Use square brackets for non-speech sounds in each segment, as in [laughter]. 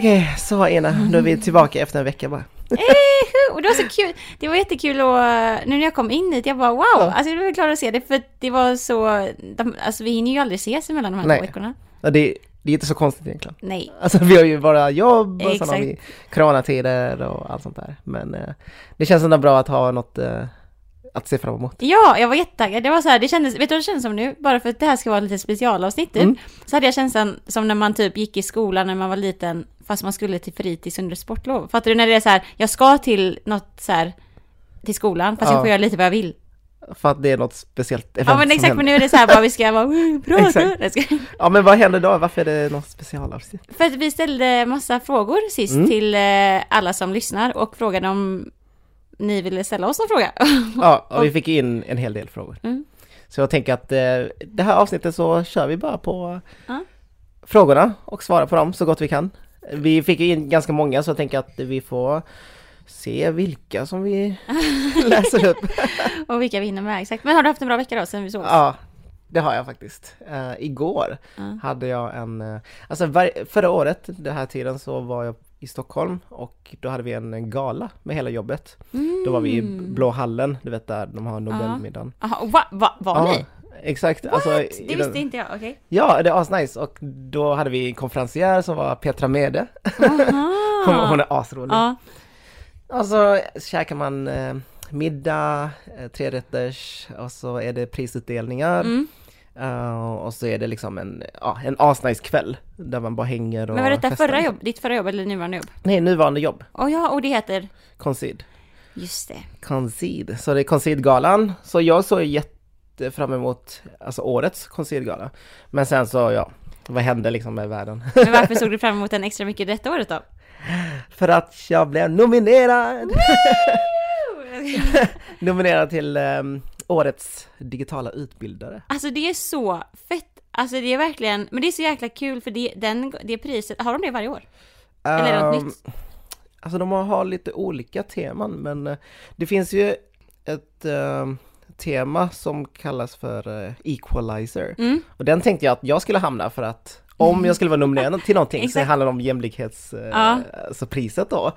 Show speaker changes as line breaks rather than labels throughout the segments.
Okej, så Ena, då är vi tillbaka efter en vecka bara.
Och det var så kul, det var jättekul och nu när jag kom in hit, jag bara wow,
Ja.
alltså jag blev glad att se det för det var så, de, alltså vi hinner ju aldrig ses mellan de här
Nej.
två veckorna.
Och det, det är inte så konstigt egentligen.
Nej.
Alltså vi har ju bara jobb och sen har vi coronatider och allt sånt där. Men eh, det känns ändå bra att ha något eh, att se fram emot.
Ja, jag var jättetaggad. Det var så här, det kändes, vet du vad det kändes som nu? Bara för att det här ska vara lite specialavsnitt typ.
Mm.
Så hade jag känslan som när man typ gick i skolan när man var liten, fast man skulle till fritids under sportlov. Fattar du? När det är så här, jag ska till något så här, till skolan, fast
Ja.
jag får göra lite vad jag vill.
För att det är något speciellt event
Ja men exakt, men nu är det så här bara vi ska [laughs] vara "Mm, bra,
Ja men vad händer då? Varför är det något specialavsnitt?
För att vi ställde massa frågor sist
Mm.
till eh, alla som lyssnar och frågade om ni ville ställa oss någon fråga. [laughs]
Ja, och vi fick in en hel del frågor.
Mm.
Så jag tänker att eh, det här avsnittet så kör vi bara på
Ja.
frågorna och svarar på dem så gott vi kan. Vi fick ju in ganska många så jag tänker att vi får se vilka som vi [laughs] läser upp.
och vilka vi hinner med, exakt. Men har du haft en bra vecka då sen vi såg?
Ja, det har jag faktiskt. Eh, igår
Ja.
hade jag en, eh, alltså var, förra året, den här tiden så var jag i Stockholm och då hade vi en, gala med hela jobbet. Då var vi i
Mm.
Blå hallen, du vet där de har Nobelmiddagen.
Jaha, va, va, var ni?
Exakt.
What?
Alltså,
det visste inte jag, okej.
Ja, det är asnice och då hade vi en konferencier som var Petra Mede. [laughs] Hon, hon är asrolig.
Ja,
Och så käkar man eh, middag, eh, trerätters och så är det prisutdelningar.
mm.
Eh, och så är det liksom en, ja, en asnice kväll där man bara hänger och
Men var detta
festar.
förra jobb, ditt förra jobb eller nuvarande jobb?
Nej, nuvarande jobb.
Och ja, och det heter?
Concede.
Just det.
Concede. Så det är Concede-galan. Så jag såg jätte fram emot alltså årets Concede-gala. Men sen så, ja, vad hände liksom med världen?
Men varför [laughs] såg du fram emot den extra mycket detta året då?
För att jag blev nominerad! [laughs] nominerad till ehm, årets digitala utbildare.
Alltså det är så fett. Alltså det är verkligen, men det är så jäkla kul för det, den, det priset, har de det varje år? Eller är det något
Ehm,
nytt?
Alltså de har lite olika teman men eh, det finns ju ett ehm, tema som kallas för eh, equalizer.
Mm.
Och den tänkte jag att jag skulle hamna för att om jag skulle vara nominerad till någonting så [laughs] handlar det om jämlikhetspriset eh,
Ja.
alltså då.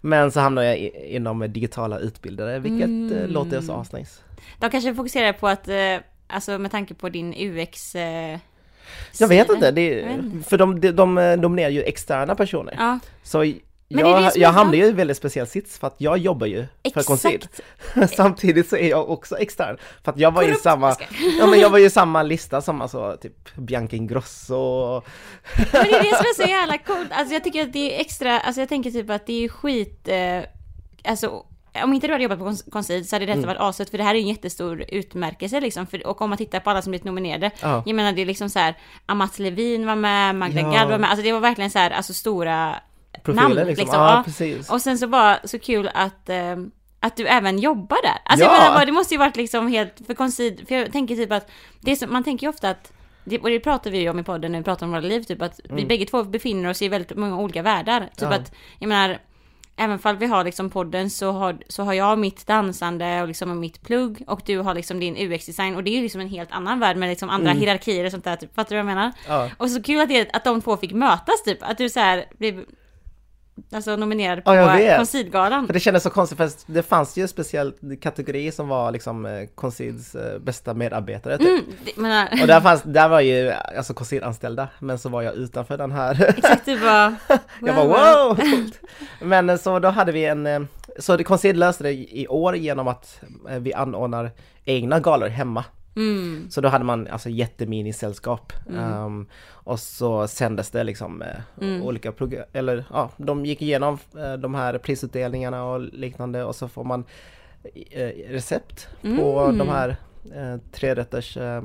Men så hamnar jag inom digitala utbildare vilket mm. låter så asnice.
De kanske fokuserar på att, eh, alltså med tanke på din UX... Eh,
Jag vet inte,
inte.
för de, de, de nominerar ju externa personer.
Ja,
Så
är
jag,
det
jag hamnar ju i en väldigt speciell sits för att jag jobbar ju för Concede.
exakt. [laughs]
Samtidigt så är jag också extern. För att jag var ju i
Korrupt,
samma, ja men jag var ju samma lista som alltså typ Bianca Ingrosso
Men det är det som är så jävla coolt. Alltså jag tycker att det är extra, alltså jag tänker typ att det är skit, eh, alltså om inte du hade jobbat på Cons- Concede så hade
Mm.
detta varit asött för det här är en jättestor utmärkelse liksom. För, och om man tittar på alla som blivit nominerade,
Ja.
jag menar det är liksom så här, Amat Levin var med, Magda
Ja.
Gad var med, alltså det var verkligen så här, alltså stora
profiler
namn
liksom.
liksom.
Ja,
Ja. Och sen så bara så kul att, eh, att du även jobbar där. Alltså
Ja.
jag menar det måste ju varit liksom helt, för Concede, för jag tänker typ att, det som, man tänker ju ofta att det, och det pratar vi ju om i podden när vi pratar om våra liv, typ att vi bägge två befinner oss i väldigt många olika världar. Typ
Mm. Ja.
att, jag menar, även fall vi har liksom podden så har, så har jag mitt dansande och liksom mitt plugg och du har liksom din UX-design och det är ju liksom en helt annan värld med liksom andra
Mm.
hierarkier och sånt där, typ, fattar du vad jag menar?
Ja.
Och så kul att, det, att de två fick mötas typ, att du så här blev alltså nominerad på
Ja. För det kändes så konstigt för det fanns ju en speciell kategori som var liksom eh, Conceds eh, bästa medarbetare typ.
Mm, det, menar,
Och där fanns, där var ju alltså Concede-anställda men så var jag utanför den här
exakt du bara... [laughs]
Jag bara wow! Men eh, så då hade vi en, eh, så det Concede löste det i år genom att eh, vi anordnar egna galor hemma.
Mm,
Så då hade man alltså jätteminisällskap. Um, och så sändes det liksom eh,
Mm.
olika program, eller ja, de gick igenom eh, de här prisutdelningarna och liknande och så får man eh, recept på
Mm.
de här eh, trerätters eh,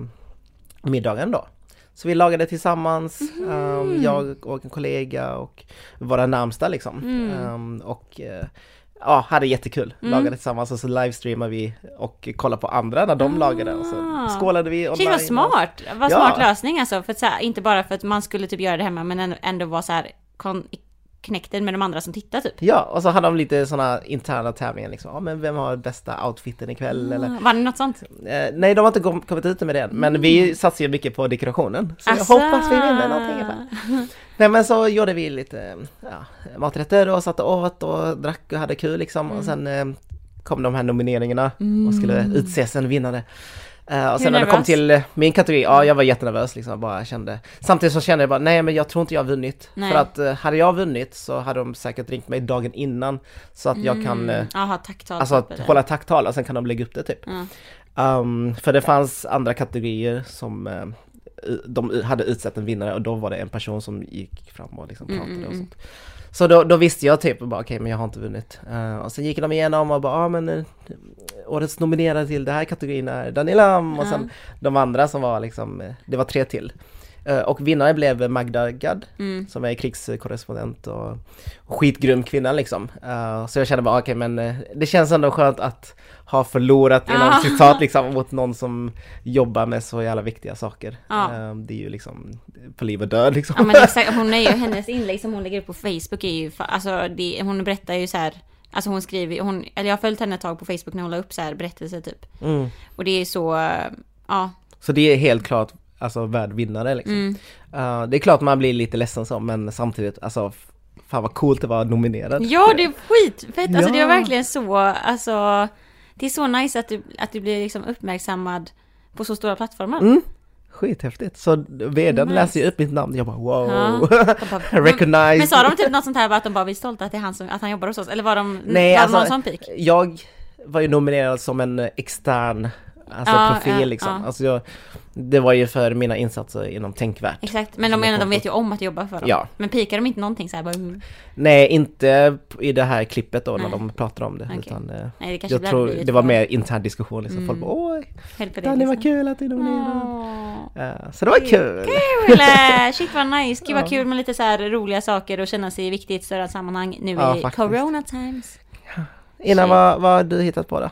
middagen då. Så vi lagade tillsammans, um, jag och en kollega och våra närmsta liksom.
Mm.
Um, och eh, ja, hade jättekul.
Mm.
Lagade tillsammans och så livestreamade vi och kollade på andra när de lagade och så
Ah.
skålade vi
Shit vad smart! Vad
Ja.
smart lösning alltså, för så här, inte bara för att man skulle typ göra det hemma men ändå, ändå vara så här kon, connected med de andra som tittar typ.
Ja, och så hade de lite sådana interna tävlingar liksom. Ja, men vem har bästa outfiten ikväll eller?
Ah, Var det något sånt?
Eh, nej, de har inte kom- kommit ut med det än, men vi satsar ju mycket på dekorationen. Så
Asså.
jag hoppas vi vinner någonting. [laughs] Nej men så gjorde vi lite ja, maträtter och satt och åt och drack och hade kul liksom. Och sen eh, kom de här nomineringarna och skulle utses en vinnare. Eh, och sen när det kom till eh, min kategori, ja jag var jättenervös liksom, bara kände. Samtidigt så kände jag bara, nej men jag tror inte jag har vunnit.
Nej.
För att eh, hade jag vunnit så hade de säkert ringt mig dagen innan. Så att jag kan, eh,
Jaha, tacktal.
alltså
typ,
hålla tacktal och sen kan de lägga upp det typ.
Ja.
Um, för det fanns andra kategorier som eh, de hade utsett en vinnare och då var det en person som gick fram och liksom
Mm,
pratade
mm,
och
mm.
sånt. Så då, då visste jag typ bara okej men jag har inte vunnit. Eh, och sen gick de igenom och bara ja ah, men eh, årets nominerade till den här kategorin är Daniela och
Ja.
sen de andra som var liksom, eh, det var tre till. Eh, och vinnare blev Magda Gad
Mm.
som är krigskorrespondent och, och skitgrym kvinna liksom. Eh, så jag kände bara okej men eh, det känns ändå skönt att ha förlorat inom
Ah.
citat liksom mot någon som jobbar med så jävla viktiga saker.
Ja.
Eh, det är ju liksom på liv och död liksom.
Ja men exakt, hon är ju, hennes inlägg som hon lägger upp på Facebook är ju, alltså det, hon berättar ju så här Alltså hon skriver, hon, eller jag har följt henne ett tag på Facebook när hon la upp så här berättelser typ.
Mm.
Och det är så, ja.
Så det är helt klart alltså värd vinnare liksom.
Mm.
Eh, det är klart man blir lite ledsen så men samtidigt alltså fan vad coolt det var nominerad.
Ja det är skitfett, alltså det
Ja.
var verkligen så, alltså Det är så nice att du, att du blir liksom uppmärksammad på så stora plattformar.
Mm. Skithäftigt. Så vdn
Nice.
läser ju upp mitt namn, jag bara wow.
Ja. [laughs] Bara,
Recognized.
Men sa de typ något sånt här att de bara vi är stolta att det är han som, att han jobbar hos oss? Eller var de,
Nej,
var
alltså,
det någon sån pik?
Jag var ju nominerad som en extern alltså,
Ja,
profil
ja,
liksom.
ja.
Alltså, jag, det var ju för mina insatser inom Tänkvärt.
Exakt, men de, menar, de vet ju om att du jobbar för dem.
Ja.
Men pikar de inte någonting så här bara, mm,
Nej, inte i det här klippet då när
Nej.
de pratar om det.
Okej.
Utan, eh,
nej det
jag tror det var mer intern diskussion liksom. Folk
Mm.
bara oj,
Helt på det
Danny vad
liksom.
kul att du är nominerad.
Åh.
Så det var kul.
Kul! [laughs] Shit vad nice, gud vad kul med lite så här roliga saker och känna sig viktig i ett större sammanhang nu i corona times.
Innan
Shit.
vad, vad har du hittat på då?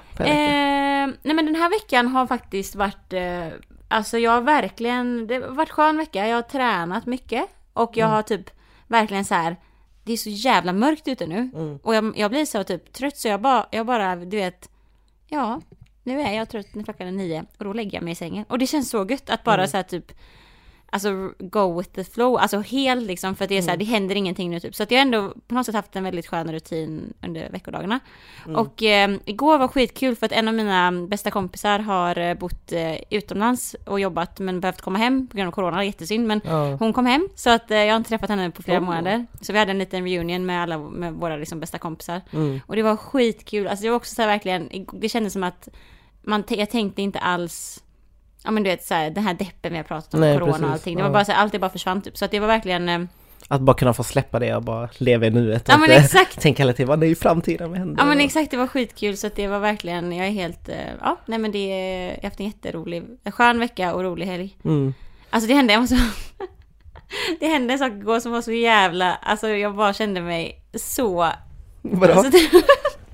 Eh, nej men den här veckan har faktiskt varit, eh, alltså jag har verkligen, det har varit skön vecka. Jag har tränat mycket och jag har typ verkligen så här. det är så jävla mörkt ute nu.
Mm.
Och jag, jag blir så typ trött så jag bara, jag bara, du vet, ja, nu är jag trött när klockan är nio och då lägger jag mig i sängen. Och det känns så gött att bara så här typ, alltså go with the flow, alltså helt liksom för att det är så här, det händer ingenting nu typ. Så att jag har ändå på något sätt haft en väldigt skön rutin under veckodagarna. Och eh, igår var skitkul för att en av mina bästa kompisar har eh, bott eh, utomlands och jobbat men behövt komma hem på grund av corona, jättesynd men
Ja.
hon kom hem så att eh, jag har inte träffat henne på flera
Oh.
månader. Så vi hade en liten reunion med alla med våra liksom, bästa kompisar.
Mm.
Och det var skitkul, alltså det var också så här verkligen, det kändes som att man, jag tänkte inte alls Ja men du vet såhär, den här deppen vi har pratat om,
Nej,
corona
precis.
och allting. Det
Ja.
var bara så här, allt det bara försvann typ. Så att det var verkligen, eh,
Att bara kunna få släppa det och bara leva i nuet.
Ja, men
inte
exakt.
Tänka hela tiden, vad är i framtiden? Vad händer?
ja men exakt det var skitkul så att det var verkligen, jag är helt, eh, ja nej men det, jag har haft en jätterolig, skön vecka och rolig helg.
Mm.
Alltså det hände, jag måste [laughs] Det hände en sak igår som var så jävla, alltså jag bara kände mig så
Vadå?
Alltså, det, [laughs]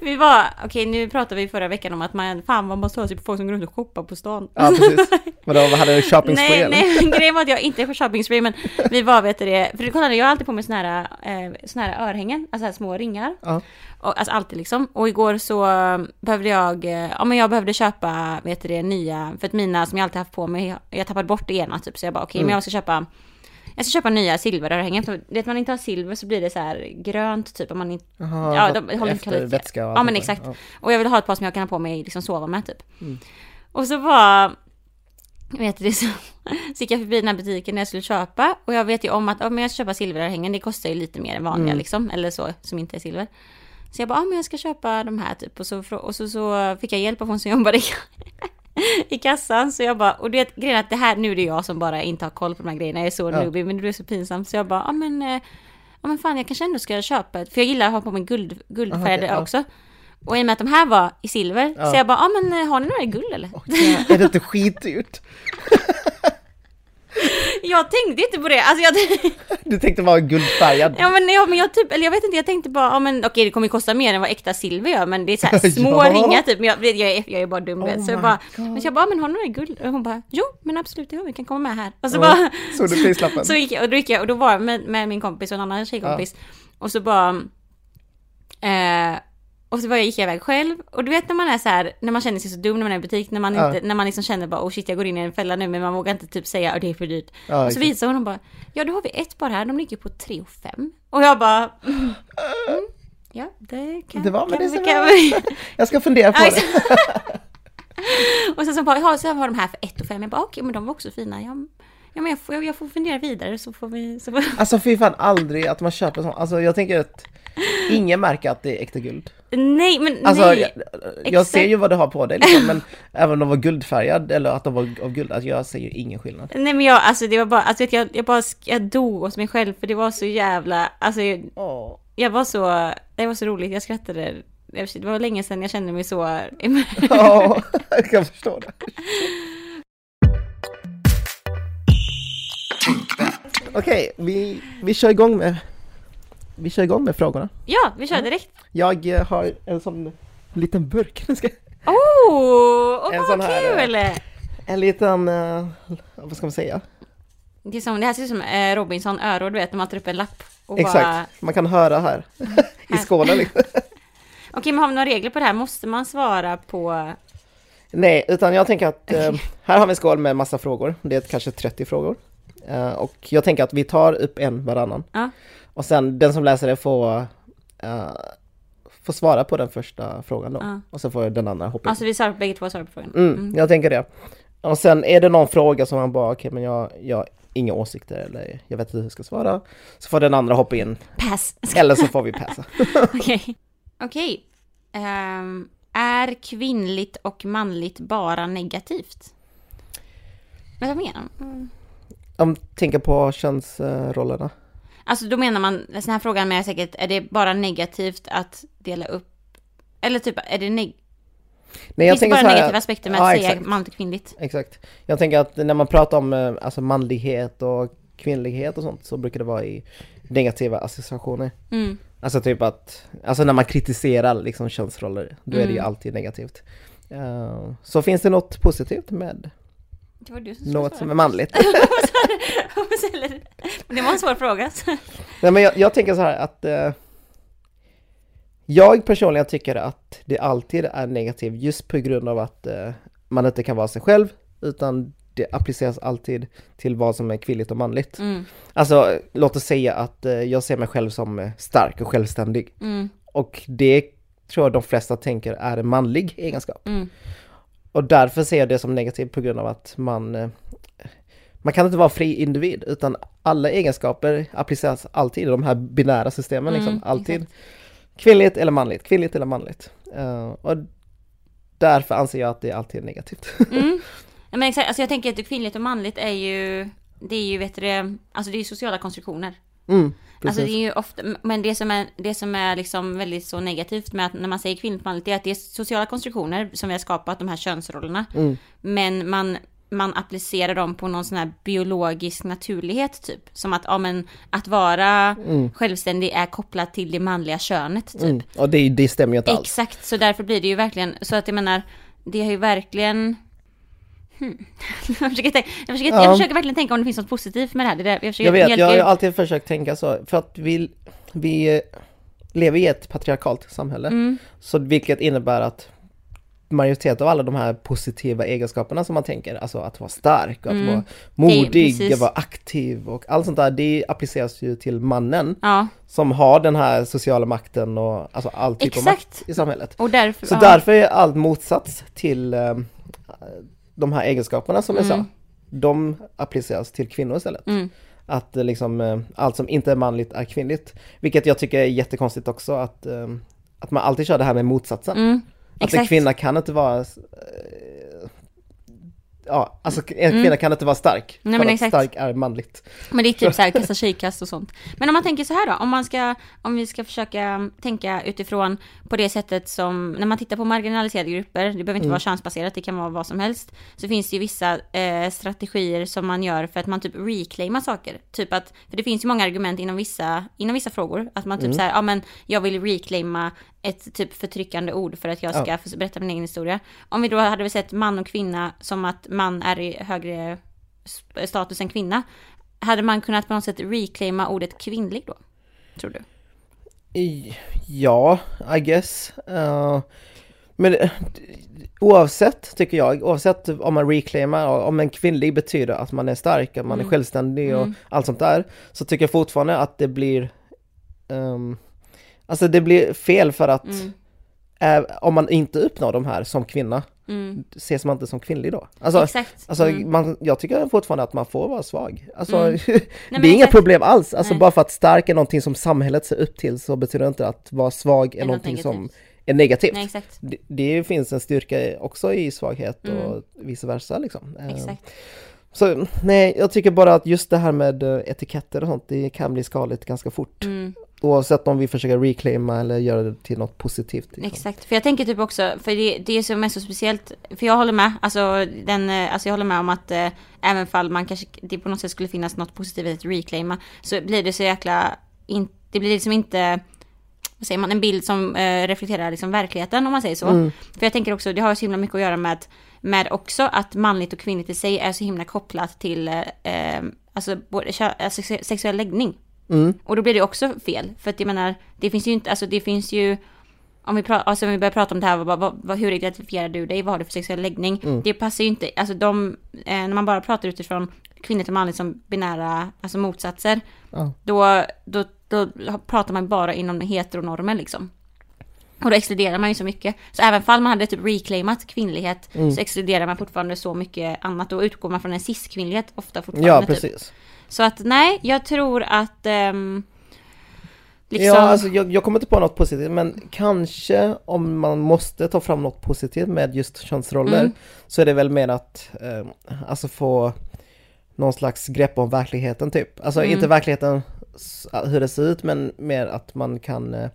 vi var, okej nu pratade vi förra veckan om att man, fan man måste ha sig på folk som går runt och shoppar på stan.
Ja precis. [laughs] Vadå, vad hade du shopping
nej, nej, grejen var att jag inte är shopping spree men vi var vet du det, för kolla jag har alltid på mig såna här, eh, såna här örhängen, alltså här små ringar.
Ja.
Och, alltså alltid liksom. Och igår så eh, behövde jag, eh, ja men jag behövde köpa, vet du det, nya, för att mina som jag alltid haft på mig, jag, tappade bort det ena typ. Så jag bara okej,
Mm.
men jag ska köpa, jag ska köpa nya silverörhängen. För det man inte har silver så blir det så här grönt typ om man inte,
Jaha,
Ja, de håller inte
efter
kvalitet.
vätska och
Ja, men exakt.
Ja.
och jag vill ha ett par som jag kan ha på mig liksom sova med typ.
Mm.
Och så var, vet du det så, så gick jag förbi den här butiken när jag skulle köpa och jag vet ju om att ja, men jag ska köpa silverörhängen, det kostar ju lite mer än vanliga
Mm.
liksom, eller så, som inte är silver. Så jag bara, ja men jag ska köpa de här typ. Och så, och så, så fick jag hjälp av hon som jobbade [laughs] [laughs] i, kassan. Så jag bara, och det grejen är att det här, nu är det jag som bara inte har koll på de här grejerna. Jag är så
Ja.
noobie, men det blev så pinsamt. Så jag bara, ja men, eh, ja men fan jag kanske ändå ska köpa ett, för jag gillar att ha på mig guld, guldfärgade
Aha, okej, ja.
också. Och i och med att de här var i silver,
Ja.
så jag bara, ja men eh, har ni några i guld eller?
Ja, är det inte skitdyrt? [laughs]
Jag tänkte inte på det. Alltså jag... [laughs]
Du tänkte vara guldfärgad?
Ja men, ja, men jag typ, eller jag vet inte, jag tänkte bara, ja men okej det kommer ju kosta mer än vad äkta silver gör, men det är så här [laughs] små
Ja.
ringar typ, men jag, jag, är, jag är bara dum.
Oh
så jag bara,
God.
men så jag bara, men har du några guld? Och hon bara, jo men absolut det har vi, kan komma med här. Och så
Ja.
bara,
Såg du prislappen? [laughs]
så gick jag, och då gick jag, och då var jag med, med min kompis och en annan tjejkompis. Och så bara, eh, och så bara gick jag iväg själv. Och du vet när man är så här, när man känner sig så dum när man är i butik, när man,
Ja.
inte, när man liksom känner bara, oh shit jag går in i en fälla nu, men man vågar inte typ säga, att det är för dyrt.
Ja,
och så
exakt.
visar hon och bara, ja då har vi ett par här, de ligger på 3 och 5. Och jag bara, mm, mm, ja det kan
Det var
kan,
det som
kan,
var.
vi- [laughs]
Jag ska fundera på det. [laughs]
Och sen så bara, ja så har de här för 1 och 5. Jag bara, okej men de var också fina. Ja, ja men jag får, jag får fundera vidare så får vi... Så får...
Alltså fy fan aldrig att man köper sånt. Alltså jag tänker att ingen märker att det är äkta guld.
Nej men
Alltså
nej.
jag, jag ser ju vad du har på dig liksom, men [laughs] även om de var guldfärgad eller att de var av guld, alltså jag ser ju ingen skillnad.
Nej men jag, alltså det var bara, alltså vet jag, jag bara, jag dog åt mig själv för det var så jävla, alltså jag,
Åh.
jag var så, det var så roligt, jag skrattade. Det var länge sedan jag kände mig så...
Ja, [laughs] jag kan förstå det. Okej, vi, vi kör igång med vi kör igång med frågorna.
Ja, vi kör direkt.
Jag eh, har en sån liten burk. [laughs] Ska-
Oh, oh vad
sån här,
kul!
En liten, eh, vad ska man säga?
Det, som, det här ser ut som eh, Robinson öron, du vet, när man tar upp en lapp och bara...
Exakt, man kan höra här [laughs] i
Här.
skålen. Liksom. [laughs]
Okej, men har vi några regler på det här? Måste man svara på...
Nej, utan jag tänker att eh, här har vi en skål med massa frågor. Det är kanske 30 frågor. Eh, och jag tänker att vi tar upp en varannan.
Ja.
Och sen den som läser det får, eh, får svara på den första frågan då.
Ja.
Och så får den andra hoppa in.
Alltså vi svarar på bägge två svarar på frågan.
Mm, jag tänker det. Och sen är det någon fråga som man bara, okej men jag, jag har inga åsikter eller jag vet inte hur jag ska svara. Så får den andra hoppa in.
Pass.
Eller så får vi passa. [laughs]
Okej. Okej. Ehm, är kvinnligt och manligt bara negativt? Men vad menar de? Mm.
Om tänker på könsrollerna.
Alltså då menar man, den här frågan med säkert, är det bara negativt att dela upp? Eller typ, är det neg-
Nej, jag
Finns det bara
här-
negativa aspekter med
Ja,
att säga manligt och kvinnligt?
Exakt. Jag tänker att när man pratar om eh, alltså manlighet och kvinnlighet och sånt så brukar det vara i negativa associationer.
Mm.
Alltså typ att, alltså när man kritiserar liksom könsroller, då är det ju
Mm.
alltid negativt. Eh, så finns det något positivt med
Det var du som
något som är manligt? [laughs]
Det var en svår fråga.
Nej men jag, jag tänker så här att eh, jag personligen tycker att det alltid är negativt just på grund av att eh, man inte kan vara sig själv utan det appliceras alltid till vad som är kvinnligt och manligt.
Mm.
Alltså låt oss säga att eh, jag ser mig själv som eh, stark och självständig
Mm.
och det tror jag de flesta tänker är en manlig egenskap.
Mm.
Och därför ser jag det som negativt på grund av att man eh, man kan inte vara fri individ utan alla egenskaper appliceras alltid i de här binära systemen
Mm,
liksom. Alltid
exakt.
kvinnligt eller manligt, kvinnligt eller manligt. Eh, och därför anser jag att det alltid är negativt. [laughs]
Mm. Ja, men exakt, alltså jag tänker att kvinnligt och manligt är ju, det är ju, vet du alltså det är sociala konstruktioner.
Mm,
Alltså det är ju ofta, men det som är, det som är liksom väldigt så negativt med att när man säger kvinnligt manligt, det är att det är sociala konstruktioner som vi har skapat, de här könsrollerna.
Mm.
Men man, man applicerar dem på någon sån här biologisk naturlighet typ. Som att, ja men, att vara självständig är kopplat till det manliga könet typ.
Mm. Och det, det stämmer ju inte alls.
Exakt, så därför blir det ju verkligen, så att jag menar, det har ju verkligen... Hmm. [laughs] Jag, försöker tänka, jag, försöker,
Ja.
jag försöker verkligen tänka om det finns något positivt med det här. Det där jag, försöker
Jag vet,
mjölka
jag har alltid försökt tänka så, för att vi, vi lever i ett patriarkalt samhälle.
Mm.
Så vilket innebär att majoritet av alla de här positiva egenskaperna som man tänker, alltså att vara stark, och att
Mm.
vara modig, att vara aktiv och allt sånt där, det appliceras ju till mannen
Ja,
som har den här sociala makten och alltså all typ av
Exakt.
makt i samhället.
och därför...
Så
ja.
därför är allt motsats till eh, de här egenskaperna som jag
Mm.
sa, de appliceras till kvinnor istället.
Mm.
Att eh, liksom eh, allt som inte är manligt är kvinnligt. Vilket jag tycker är jättekonstigt också att, eh, att man alltid kör det här med motsatsen.
Mm.
Att en
Exakt.
kvinna kan inte vara ja, alltså en kvinna kan inte vara stark.
Mm. Nej, men exakt.
stark är manligt.
Men det är typ så här, [laughs] kasta tjejkast och sånt. Men om man tänker så här då, om man ska, om vi ska försöka tänka utifrån på det sättet som, när man tittar på marginaliserade grupper, det behöver inte vara könsbaserat, det kan vara vad som helst, så finns det ju vissa eh, strategier som man gör för att man typ reclaimar saker. Typ att, för det finns ju många argument inom vissa, inom vissa frågor, att man typ så här, ja men jag vill reclaima ett typ förtryckande ord för att jag ska
Ja.
berätta min egen historia. Om vi då hade vi sett man och kvinna som att man är i högre status än kvinna. Hade man kunnat på något sätt reclaima ordet kvinnlig då? Tror du?
Ja, I guess. Uh, men det- oavsett, tycker jag, oavsett om man reclaimar, om en kvinnlig betyder att man är stark, att man är självständig och
Mm.
allt sånt där, så tycker jag fortfarande att det blir um, Alltså det blir fel för att
Mm.
eh, om man inte uppnår de här som kvinna,
Mm.
ses man inte som kvinnlig då? Alltså,
Exakt.
alltså
mm.
man, jag tycker fortfarande att man får vara svag. Alltså,
Mm. [laughs]
det
men
är inga problem alls. Alltså
Nej.
bara för att stark är någonting som samhället ser upp till så betyder det inte att vara svag är
Är
någonting som
negativt.
är negativt.
Nej, exakt.
Det, det finns en styrka också i svaghet
Mm.
och vice versa liksom. Eh,
Exakt.
Så nej, jag tycker bara att just det här med eh, etiketter och sånt, det kan bli skadligt ganska fort.
Mm.
Oavsett om vi försöker reclaima eller göra det till något positivt. Liksom.
Exakt, för jag tänker typ också, för det, det som är så speciellt, för jag håller med, alltså, den, eh, alltså jag håller med om att eh, även fall man kanske, det på något sätt skulle finnas något positivt i att reclaima, så blir det så jäkla, in, det blir liksom inte, vad säger man, en bild som eh, reflekterar liksom verkligheten om man säger så.
Mm.
För jag tänker också, det har så himla mycket att göra med, med också att manligt och kvinnligt i sig är så himla kopplat till, eh, eh, alltså, både, alltså se- sexuell läggning.
Mm.
Och då blir det också fel. För att jag menar, det finns ju inte, alltså det finns ju om vi, pra- alltså om vi börjar prata om det här, vad, vad, vad, hur identifierar du dig? Vad har du för sexuell läggning?
Mm.
Det passar ju inte, alltså de, eh, när man bara pratar utifrån kvinnligt och manligt som binära, alltså motsatser,
Ja.
då, då, då pratar man bara inom heteronormer liksom. Och då exkluderar man ju så mycket. Så även fall man hade typ reclaimat kvinnlighet
Mm.
så exkluderar man fortfarande så mycket annat. Då utgår man från en cis-kvinnlighet ofta fortfarande.
Ja,
typ. Så att nej, jag tror att ehm, liksom,
Ja, alltså jag, jag kommer inte på något positivt, men kanske om man måste ta fram något positivt med just könsroller,
Mm.
så är det väl mer att eh, alltså få någon slags grepp om verkligheten typ. Alltså
Mm.
inte verkligheten hur det ser ut, men mer att man kan eh,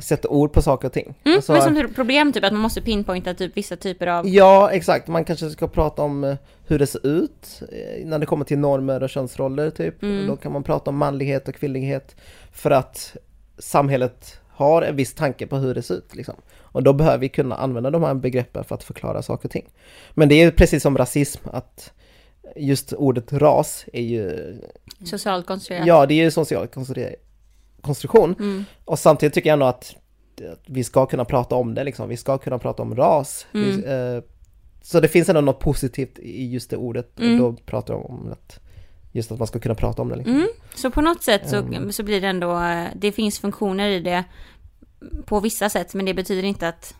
sätta ord på saker och ting.
mm,
Alltså,
men som problem typ att man måste pinpointa typ vissa typer av
Ja, exakt. Man kanske ska prata om eh, hur det ser ut eh, när det kommer till normer och könsroller typ.
Mm.
Då kan man prata om manlighet och kvinnlighet för att samhället har en viss tanke på hur det ser ut. Liksom. Och då behöver vi kunna använda de här begreppen för att förklara saker och ting. Men det är ju precis som rasism att just ordet ras är ju,
socialt konstruerat.
ja det är ju social konstru- konstruktion.
Mm,
Och samtidigt tycker jag ändå att att vi ska kunna prata om det liksom. Vi ska kunna prata om ras. Vi,
Mm.
eh, så det finns ändå något positivt i just det ordet.
Mm.
Och då pratar jag om att just att man ska kunna prata om det. Liksom.
Mm, så på något sätt så,
Mm.
så blir det ändå, eh, det finns funktioner i det på vissa sätt, men det betyder inte att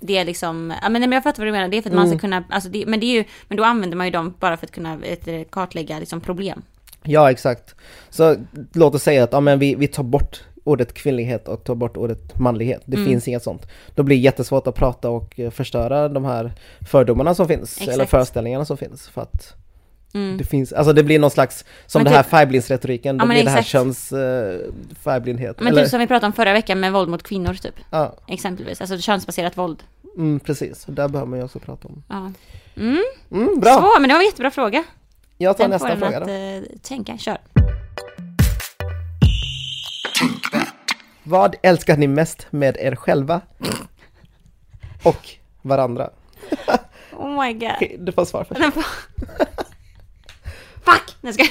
det är liksom, ja men jag fattar vad du menar, det är för att man ska
Mm.
kunna, alltså det, men det är ju, men då använder man ju dem bara för att kunna vet, kartlägga liksom problem.
Ja, exakt. Så låt oss säga att ja, men vi, vi tar bort ordet kvinnlighet och tar bort ordet manlighet. Det
Mm.
finns inget sånt. Då blir det jättesvårt att prata och eh, förstöra de här fördomarna som finns.
Exakt.
Eller föreställningarna som finns. För att
Mm.
det finns, alltså det blir någon slags, som
Men
det här
typ-
färgblindsretoriken, då
Ja,
blir det här köns eh, färgblindhet.
Men typ som vi pratade om förra veckan med våld mot kvinnor typ,
Ja,
exempelvis, alltså könsbaserat våld.
mm, precis. Där behöver man ju också prata om.
Ja. Mm,
Mm, bra!
Så, men det var en jättebra fråga.
Jag tar
Den får
nästa
en
fråga
att
då.
eh, tänka, kör.
Vad älskar ni mest med er själva? Och varandra?
Oh my god.
Okej, du får svar först.
Får- [laughs] Fuck! Nej, ska...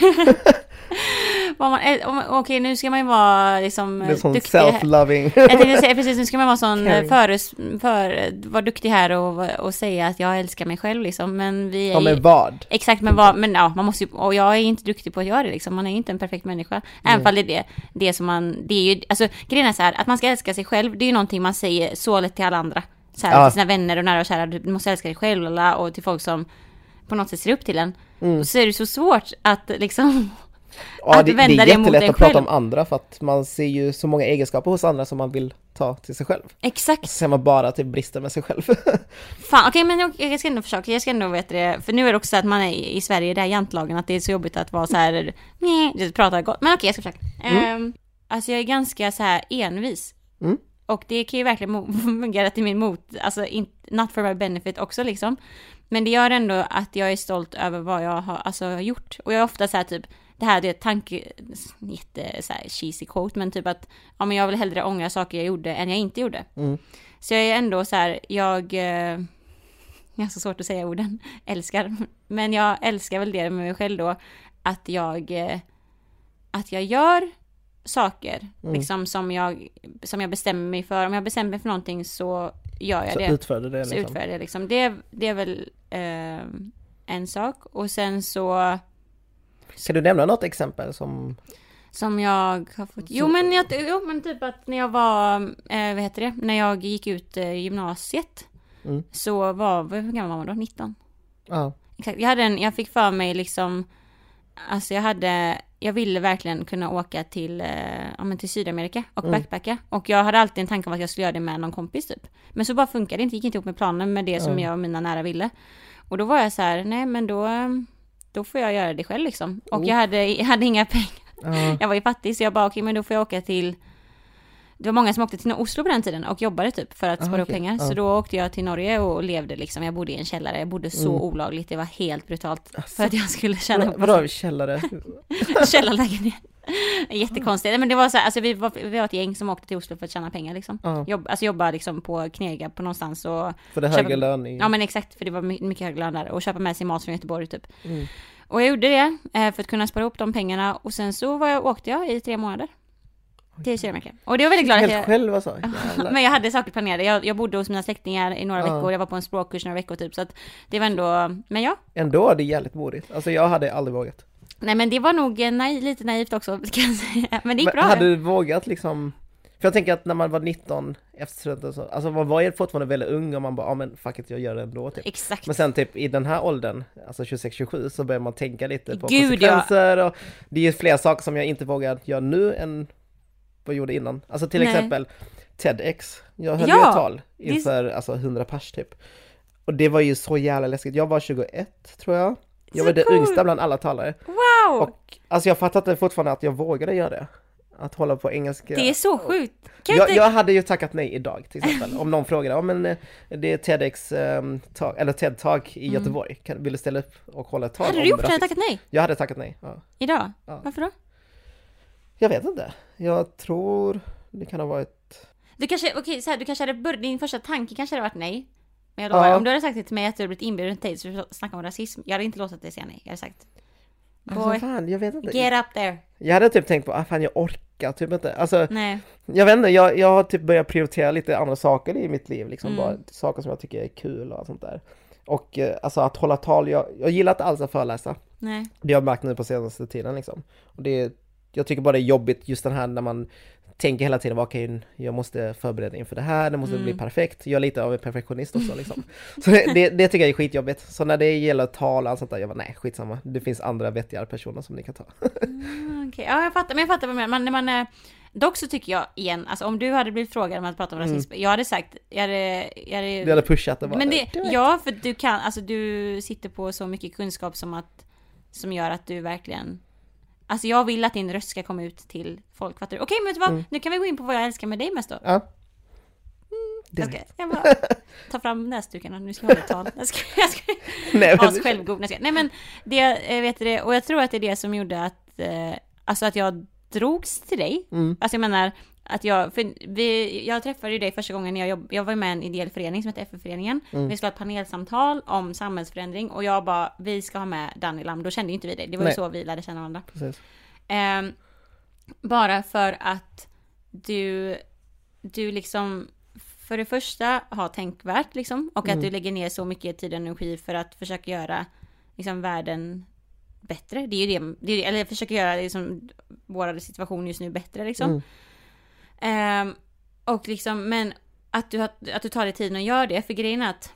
Vad man, eh, om- Okej, nu ska man ju vara liksom
Det är sån
duktig.
self-loving.
Jag tänkte säga precis, nu ska man vara sån föres, för, vara duktig här och, och säga att jag älskar mig själv liksom, men vi är
Ja men vad?
Exakt, men, vad, men ja, man måste ju, och jag är inte duktig på att göra det liksom, man är ju inte en perfekt människa. Även fall det är det, det som man, det är ju, alltså grejen är så här, att man ska älska sig själv, det är ju någonting man säger så lätt till alla andra. Så här,
Ja.
till sina vänner och nära och kära, du måste älska dig själv och till folk som på något sätt ser upp till en.
Mm.
Och så är det så svårt att liksom
Ja,
Att
det, det
vända
är
det mot
jättelätt att prata
själv.
om andra för att man ser ju så många egenskaper hos andra som man vill ta till sig själv.
Exakt.
Och så ser man bara till brister med sig själv. [laughs]
Fan, okej men jag, jag ska ändå försöka, jag ska ändå veta det, för nu är det också så att man är i Sverige, det här jantlagen, att det är så jobbigt att vara så här, nej, prata gott, men okej jag ska försöka. Ehm, alltså jag är ganska så här envis.
Mm.
Och det kan ju verkligen [laughs] fungera till min mot, alltså in, not for my benefit också liksom. Men det gör ändå att jag är stolt över vad jag har alltså, gjort. Och jag är ofta så här typ, det här det är tanke, jätte så här cheesy quote, men typ att ja, men jag vill hellre ångra saker jag gjorde än jag inte gjorde.
Mm.
Så jag är ändå så här, jag, eh, jag har så svårt att säga orden, [laughs] älskar, men jag älskar väl det med mig själv då, att jag, eh, att jag gör saker,
Mm.
liksom som jag, som jag bestämmer mig för. Om jag bestämmer mig för någonting så gör jag
Så
det.
utförde det
Så
liksom.
utför jag det liksom. Det, det är väl eh, en sak. Och sen så,
Kan du nämna något exempel som...
som jag har fått, jo men, jag, jo men typ att när jag var, eh, vad heter det, när jag gick ut eh, gymnasiet,
Mm.
så var, hur gammal var man då? 19?
Ja.
Exakt, jag hade en, jag fick för mig liksom, alltså jag hade, jag ville verkligen kunna åka till, eh, ja men till Sydamerika och
Mm.
backpacka. Och jag hade alltid en tanke om att jag skulle göra det med någon kompis typ. Men så bara funkade det inte, gick inte ihop med planen med det som
Mm.
jag och mina nära ville. Och då var jag så här, nej men då, eh, då får jag göra det själv liksom. Och
Oh.
jag, hade, jag hade inga pengar,
Ja.
jag var ju fattig så jag bara okej men då får jag åka till det var många som åkte till Oslo på den tiden och jobbade typ för att
Ah,
spara upp
okej.
pengar. Så då åkte jag till Norge och levde liksom. Jag bodde i en källare. Jag bodde så
Mm.
olagligt. Det var helt brutalt.
Asså.
För att jag skulle tjäna
Vadå källare? [laughs]
källarlägenhet. [laughs] Jättekonstigt. Men det var så här, alltså vi var, vi var ett gäng som åkte till Oslo för att tjäna pengar liksom.
Ja,
Jobb, alltså jobba liksom på knega på någonstans och
för det högre lön i...
Ja men exakt, för det var my- mycket högre lön där. Och köpa med sig mat från Göteborg typ.
Mm.
Och jag gjorde det eh, för att kunna spara ihop de pengarna. Och sen så var jag, åkte jag i tre månader. Till Sydamerika. Och det var väldigt glad att
Helt
jag...
själv alltså? [laughs]
Men jag hade saker planerade. Jag, jag bodde hos mina släktingar i några
Ja.
veckor. Jag var på en språkkurs några veckor typ. Så att det var ändå... Men ja.
Ändå är det jävligt modigt. Alltså jag hade aldrig vågat.
Nej men det var nog eh, naiv, lite naivt också [laughs] kan jag säga. Men det gick
Men
bra.
hade du vågat liksom? För jag tänker att när man var 19 efter studenten så, alltså man var ju fortfarande väldigt ung och man bara, ja men fuck it, jag gör det ändå typ.
Exakt.
Men sen typ i den här åldern, alltså 26-27, så börjar man tänka lite på
Gud,
konsekvenser och det är ju fler saker som jag inte vågar göra nu än vad jag gjorde innan. Alltså till
Nej.
exempel TEDx. Jag höll
Ja,
ju ett tal
det
inför alltså 100 pers typ. Och det var ju så jävla läskigt. Jag var 21 tror jag. Jag
Så
var den
cool.
yngsta bland alla talare.
Wow!
Och alltså jag fattar inte fortfarande att jag vågade göra det. Att hålla på engelska.
det är så sjukt.
Jag,
inte...
jag hade ju tackat nej idag till exempel. Om någon frågade, ja men eh, det är TEDx, um, talk, eller TED-talk i Göteborg. Kan, vill du ställa upp och hålla ett tal
Mm. Hade du gjort det?
rasism?
Tackat nej?
Jag hade tackat nej. Ja.
Idag?
Ja.
Varför då?
Jag vet inte. Jag tror det kan ha varit...
Du kanske, okej så här, du kanske hade börjat, din första tanke kanske hade varit nej. Men jag lovar,
Ja.
om du hade sagt det till mig att du hade blivit inbjuden till att snacka om rasism, jag hade inte låtit dig säga nej. Jag hade sagt
Alltså
Boy,
fan, jag vet inte.
get up there.
Jag hade typ tänkt på, ah, fan jag orkar typ inte. Alltså,
Nej.
jag vet inte, jag, jag har typ börjat prioritera lite andra saker i mitt liv. Liksom
Mm.
bara saker som jag tycker är kul och sånt där. Och eh, alltså att hålla tal, jag, jag gillar inte alls att föreläsa.
Nej.
Det har jag märkt nu på senaste tiden liksom. Och det, jag tycker bara det är jobbigt just den här när man tänker hela tiden, okej, jag måste förbereda inför det här, det måste
Mm.
bli perfekt. Jag är lite av en perfektionist också [laughs] liksom. Så det, det, det tycker jag är skitjobbigt. Så när det gäller tal och sånt där, jag bara nej, skitsamma. Det finns andra vettigare personer som ni kan ta. [laughs]
Mm, Okej, ja jag fattar, men jag fattar vad du menar. Man, när man är... Dock så tycker jag igen, alltså om du hade blivit frågad om att prata om
Mm.
rasism, jag hade sagt, jag hade... Jag hade
Det hade pushat det bara.
men det, ja, för du kan, alltså du sitter på så mycket kunskap som att, som gör att du verkligen, alltså jag vill att din röst ska komma ut till folk, fattar du? Okej, men vet du vad?
Mm.
Nu kan vi gå in på vad jag älskar med dig mest då.
Ja. Det
Jag ska, jag bara, [laughs] ta fram näsduken och nu ska jag hålla ett tal. Jag ska, [laughs] jag ska,
Nej, men,
självgod. Jag ska- Nej men, det, jag vet det, och jag tror att det är det som gjorde att, eh, alltså att jag drogs till dig.
Mm.
Alltså jag menar, att jag, för vi, jag träffade ju dig första gången när jag jobb, jag var med i en ideell förening som heter FF-föreningen.
Mm.
Vi skulle ha ett panelsamtal om samhällsförändring och jag bara, vi ska ha med Danny Lam, då kände ju inte vi dig. Det var ju
Nej.
så vi lärde känna varandra. Ehm, bara för att du, du liksom för det första har tänkvärt liksom och
Mm.
att du lägger ner så mycket tid och energi för att försöka göra liksom världen bättre. Det är ju det, det är, eller försöka göra liksom vår situation just nu bättre liksom.
Mm.
Ehm, och liksom, men att du, att du tar dig tiden och gör det, för grejen är att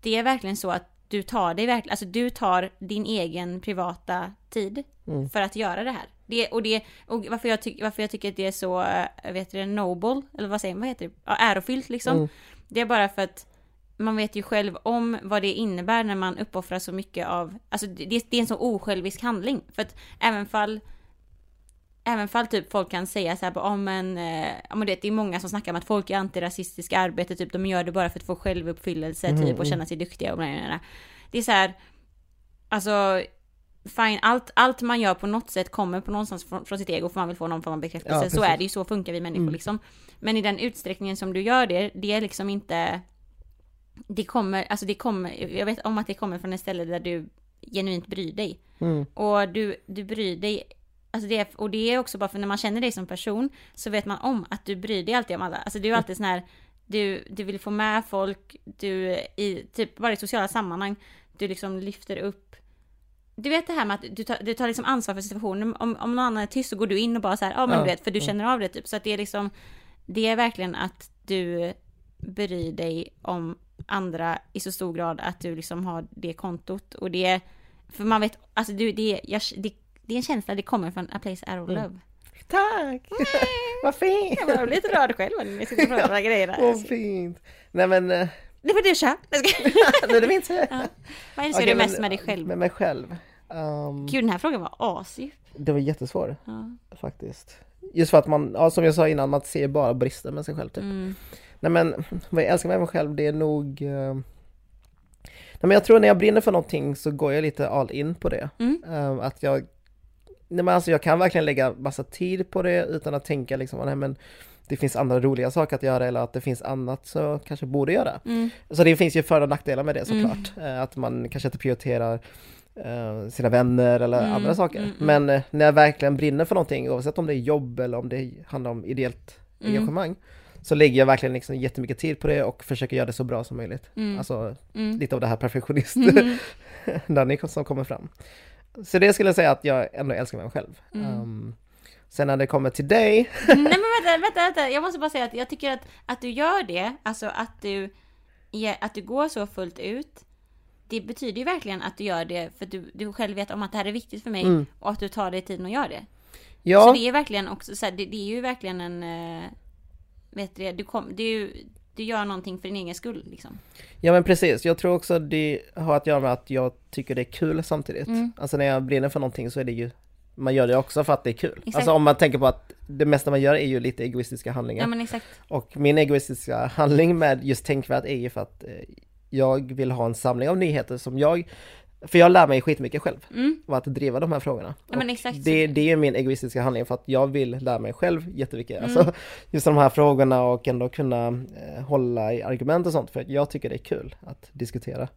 det är verkligen så att du tar dig verkligen, alltså du tar din egen privata tid
Mm.
för att göra det här. Det, och det, och varför jag, tyck, varför jag tycker att det är så, äh, vet du det, noble, eller vad säger man, vad heter det, ja, ärofyllt liksom.
Mm.
Det är bara för att man vet ju själv om vad det innebär när man uppoffrar så mycket av, alltså det, det är en så osjälvisk handling. För att även fall Även fall typ folk kan säga så här bara, om en, men det, är många som snackar om att folk är antirasistiska i arbetet, typ de gör det bara för att få självuppfyllelse
Mm,
typ och känna sig duktiga och bla, bla, bla. Det är så här, alltså fine, allt, allt man gör på något sätt kommer på någonstans från, från sitt ego för man vill få någon form av bekräftelse.
Ja,
så är det ju, så funkar vi människor
Mm.
liksom. Men i den utsträckningen som du gör det, det är liksom inte det kommer, alltså det kommer, jag vet om att det kommer från ett ställe där du genuint bryr dig.
Mm.
Och du, du bryr dig, alltså det och det är också bara för när man känner dig som person så vet man om att du bryr dig alltid om alla. Alltså du är alltid sån här, du, du vill få med folk, du i typ bara i sociala sammanhang, du liksom lyfter upp du vet det här med att du tar, du tar liksom ansvar för situationen. Om, om någon annan är tyst så går du in och bara så här, ja men
Ja,
du vet, för du känner av det typ. Så att det är liksom, det är verkligen att du bryr dig om andra i så stor grad att du liksom har det kontot. Och det för man vet, alltså du, det, jag, det, det är en känsla, det kommer från a place out of
Mm.
love.
Tack! [laughs] Vad fint!
Jag var lite rörd själv när jag sitter och pratar om grejerna. [laughs]
Vad fint! Nej men, eh,
Det får du köra. [laughs]
Nu är det min tur.
Ja. Vad älskar
Okej,
du mest
men,
med dig själv?
Med mig själv. Um,
Gud, den här frågan var asdjup.
det var jättesvår
Ja.
faktiskt. Just för att man, ja, som jag sa innan, man ser bara brister med sig själv typ.
Mm.
Nej men, vad jag älskar med mig själv det är nog eh, Nej men jag tror när jag brinner för någonting så går jag lite all in på det.
Mm.
Eh, att jag Nej men alltså jag kan verkligen lägga massa tid på det utan att tänka liksom, nej men det finns andra roliga saker att göra eller att det finns annat så jag kanske borde göra.
Mm.
Så det finns ju för och nackdelar med det
Mm.
såklart. Eh, Att man kanske inte prioriterar eh, sina vänner eller
Mm,
andra saker.
mm, mm.
Men eh, när jag verkligen brinner för någonting, oavsett om det är jobb eller om det handlar om ideellt
Mm.
engagemang, så lägger jag verkligen liksom jättemycket tid på det och försöker göra det så bra som möjligt.
Mm.
Alltså
Mm.
lite av det här perfektionist
Mm. [laughs]
Danny som kommer fram. Så det skulle jag säga att jag ändå älskar mig själv.
Mm.
Um, sen när det kommer till dig,
Nej men [laughs] vänta, vänta, vänta, jag måste bara säga att jag tycker att, att du gör det, alltså att du, att du går så fullt ut, det betyder ju verkligen att du gör det för att du, du själv vet om att det här är viktigt för mig
Mm.
och att du tar dig tiden och gör det. Så
ja,
det är verkligen också så här, det, det är ju verkligen en, eh, vet du det, du, kom, det är ju, du gör någonting för din egen skull liksom.
ja men precis, jag tror också det har att göra med att jag tycker det är kul samtidigt.
Mm.
Alltså när jag brinner för någonting så är det ju man gör det också för att det är kul.
Exakt.
Alltså om man tänker på att det mesta man gör är ju lite egoistiska handlingar.
Ja.
Och min egoistiska handling med just tänkvärt är ju för att eh, jag vill ha en samling av nyheter som jag, för jag lär mig skitmycket själv
Mm.
av att driva de här frågorna.
Ja.
Det, det är min egoistiska handling för att jag vill lära mig själv jättemycket.
Mm.
Alltså just de här frågorna och ändå kunna eh, hålla i argument och sånt för att jag tycker det är kul att diskutera.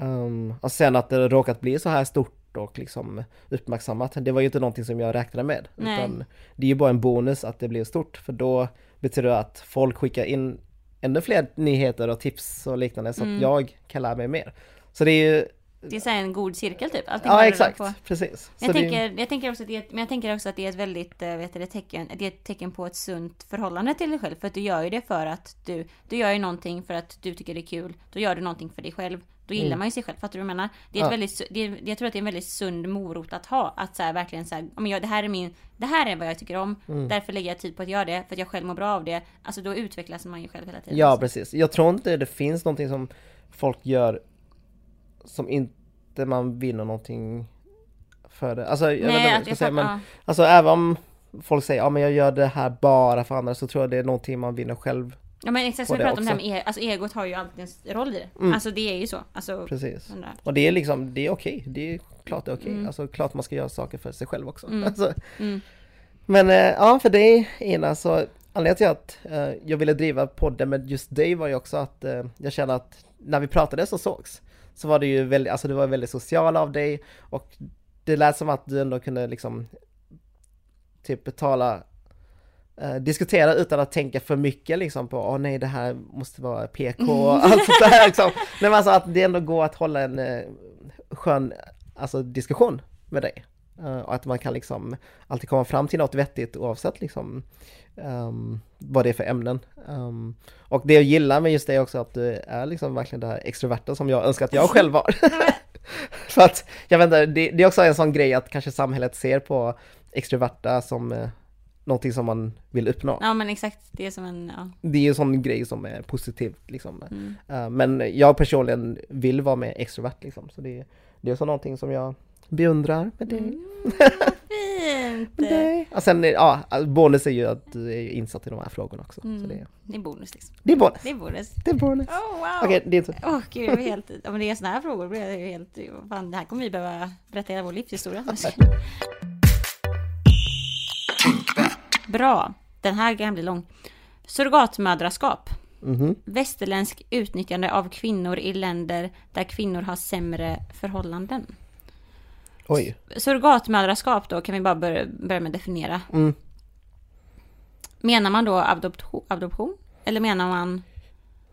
Um, och sen att det råkat bli så här stort och liksom uppmärksammat, det var ju inte någonting som jag räknade med.
Nej.
Utan det är ju bara en bonus att det blev stort för då betyder det att folk skickar in ännu fler nyheter och tips och liknande så
Mm.
att jag kan lära mig mer. Så det är ju,
Det är så en god cirkel typ. Allting
ja exakt,
på.
precis.
Jag
så det,
tänker, jag tänker också att det är, men jag tänker också att det är ett väldigt, eh, vet du, tecken, det är ett tecken på ett sunt förhållande till dig själv. För att du gör ju det för att du, du gör ju någonting för att du tycker det är kul. Då gör du någonting för dig själv. Då gillar
Mm.
man ju sig själv, fattar du vad jag menar? Det är
Ja.
väldigt, det är, jag tror att det är en väldigt sund morot att ha. Att så här, verkligen så här, men jag, det här är min, det här är vad jag tycker om.
Mm.
Därför lägger jag tid på att göra det, för att jag själv mår bra av det. Alltså då utvecklas man ju själv hela tiden.
Ja precis, jag tror inte det finns någonting som folk gör som inte man vinner någonting för det. Alltså jag vet inte vad jag ska säga men
ja.
alltså även om folk säger ja men jag gör det här bara för andra så tror jag det är någonting man vinner själv.
Ja men exakt som vi pratade om det här med
också.
e- alltså egot har ju alltid en roll i det.
Mm.
Alltså det är ju så. Alltså,
Precis.
undrar.
Och det är liksom, det är okej. Det är klart det är okej.
Mm.
Alltså klart man ska göra saker för sig själv också.
Mm.
Alltså,
Mm.
men eh, ja, för dig Ina, så anledningen till att eh, jag ville driva podden med just dig var ju också att eh, jag kände att när vi pratade så sågs så var det ju väldigt, alltså det var väldigt social av dig och det lät som att du ändå kunde liksom typ tala eh, diskutera utan att tänka för mycket liksom på åh nej det här måste vara PK och [laughs] allt sånt där liksom. Men alltså att det ändå går att hålla en eh, skön alltså, diskussion med dig. Eh, och att man kan liksom alltid komma fram till något vettigt oavsett liksom um, vad det är för ämnen. Um, och det jag gillar med just det är också att du är liksom verkligen det här extroverta som jag önskar att jag själv var. [laughs] [laughs] för att, jag vet inte, det, det, är också en sån grej att kanske samhället ser på extroverta som uh, någonting som man vill uppnå.
Ja men exakt, det är som en, ja.
Det är en sån grej som är positiv liksom. Mm. Uh, men jag personligen vill vara mer extrovert liksom, så det, det är så någonting som jag beundrar med dig. Mm, [laughs]
fint!
Nej. Och sen, ja, bonus är ju att du är insatt i de här frågorna också. Mm. Så det,
det är bonus liksom.
Det är bonus.
Det är bonus.
Det är bonus.
Oh, wow.
Okej, okay, det är inte.
Åh oh, gud, jag är helt, om det är sådana här frågor blir jag helt, fan det här kommer vi behöva berätta hela vår livshistoria. [laughs] Bra, den här kan bli lång. Surrogatmödraskap. Mm -hmm. Västerländsk utnyttjande av kvinnor i länder där kvinnor har sämre förhållanden.
Oj.
Surrogatmödraskap då kan vi bara börja, börja med att definiera. Mm. Menar man då adoption, adoption? Eller menar man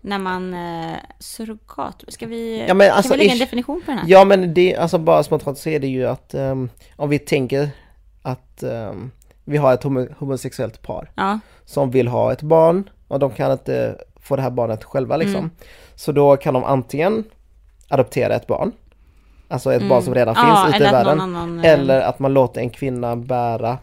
när man eh, surrogat? Ska vi, ja, men alltså, kan vi lägga en definition på den här?
Ja men det, alltså bara spontant så är det ju att um, om vi tänker att um, vi har ett homo homosexuellt par
ja.
som vill ha ett barn och de kan inte få det här barnet själva liksom. Mm. Så då kan de antingen adoptera ett barn Alltså ett mm. barn som redan ja, finns ute i världen. Annan, eh, eller att man låter en kvinna bära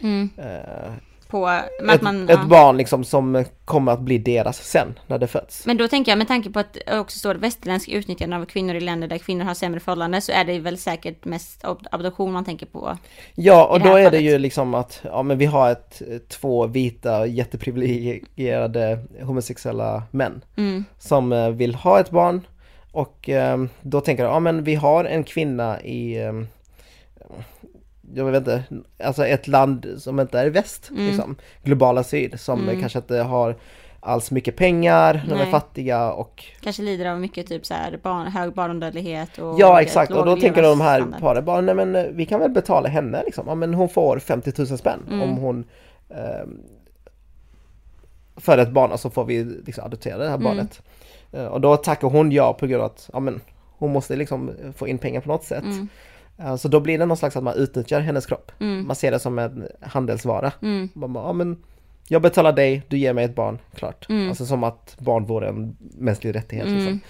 mm. eh,
på,
ett, man, ett barn liksom som kommer att bli deras sen när det föds.
Men då tänker jag med tanke på att det också står västerländsk utnyttjande av kvinnor i länder där kvinnor har sämre förhållanden så är det väl säkert mest adoption man tänker på.
Ja och då är fallet. det ju liksom att ja men vi har ett två vita jätteprivilegierade homosexuella män mm. som eh, vill ha ett barn och eh, då tänker jag, ja men vi har en kvinna i, eh, jag vet inte, alltså ett land som inte är väst, mm. liksom, globala syd, som mm. kanske inte har alls mycket pengar, de är fattiga och...
Kanske lider av mycket typ så här barn, hög barndödlighet och...
Ja exakt, och då tänker de här paret bara, nej men eh, vi kan väl betala henne liksom, ja men hon får 50 000 spänn mm. om hon eh, för ett barn, så alltså får vi liksom adoptera det här mm. barnet. Eh, och då tackar hon ja på grund av att ja, men, hon måste liksom få in pengar på något sätt. Mm. Eh, så då blir det någon slags att man utnyttjar hennes kropp. Mm. Man ser det som en handelsvara. Mm. Man bara, ja, men, jag betalar dig, du ger mig ett barn, klart. Mm. Alltså som att barn vore en mänsklig rättighet. Liksom.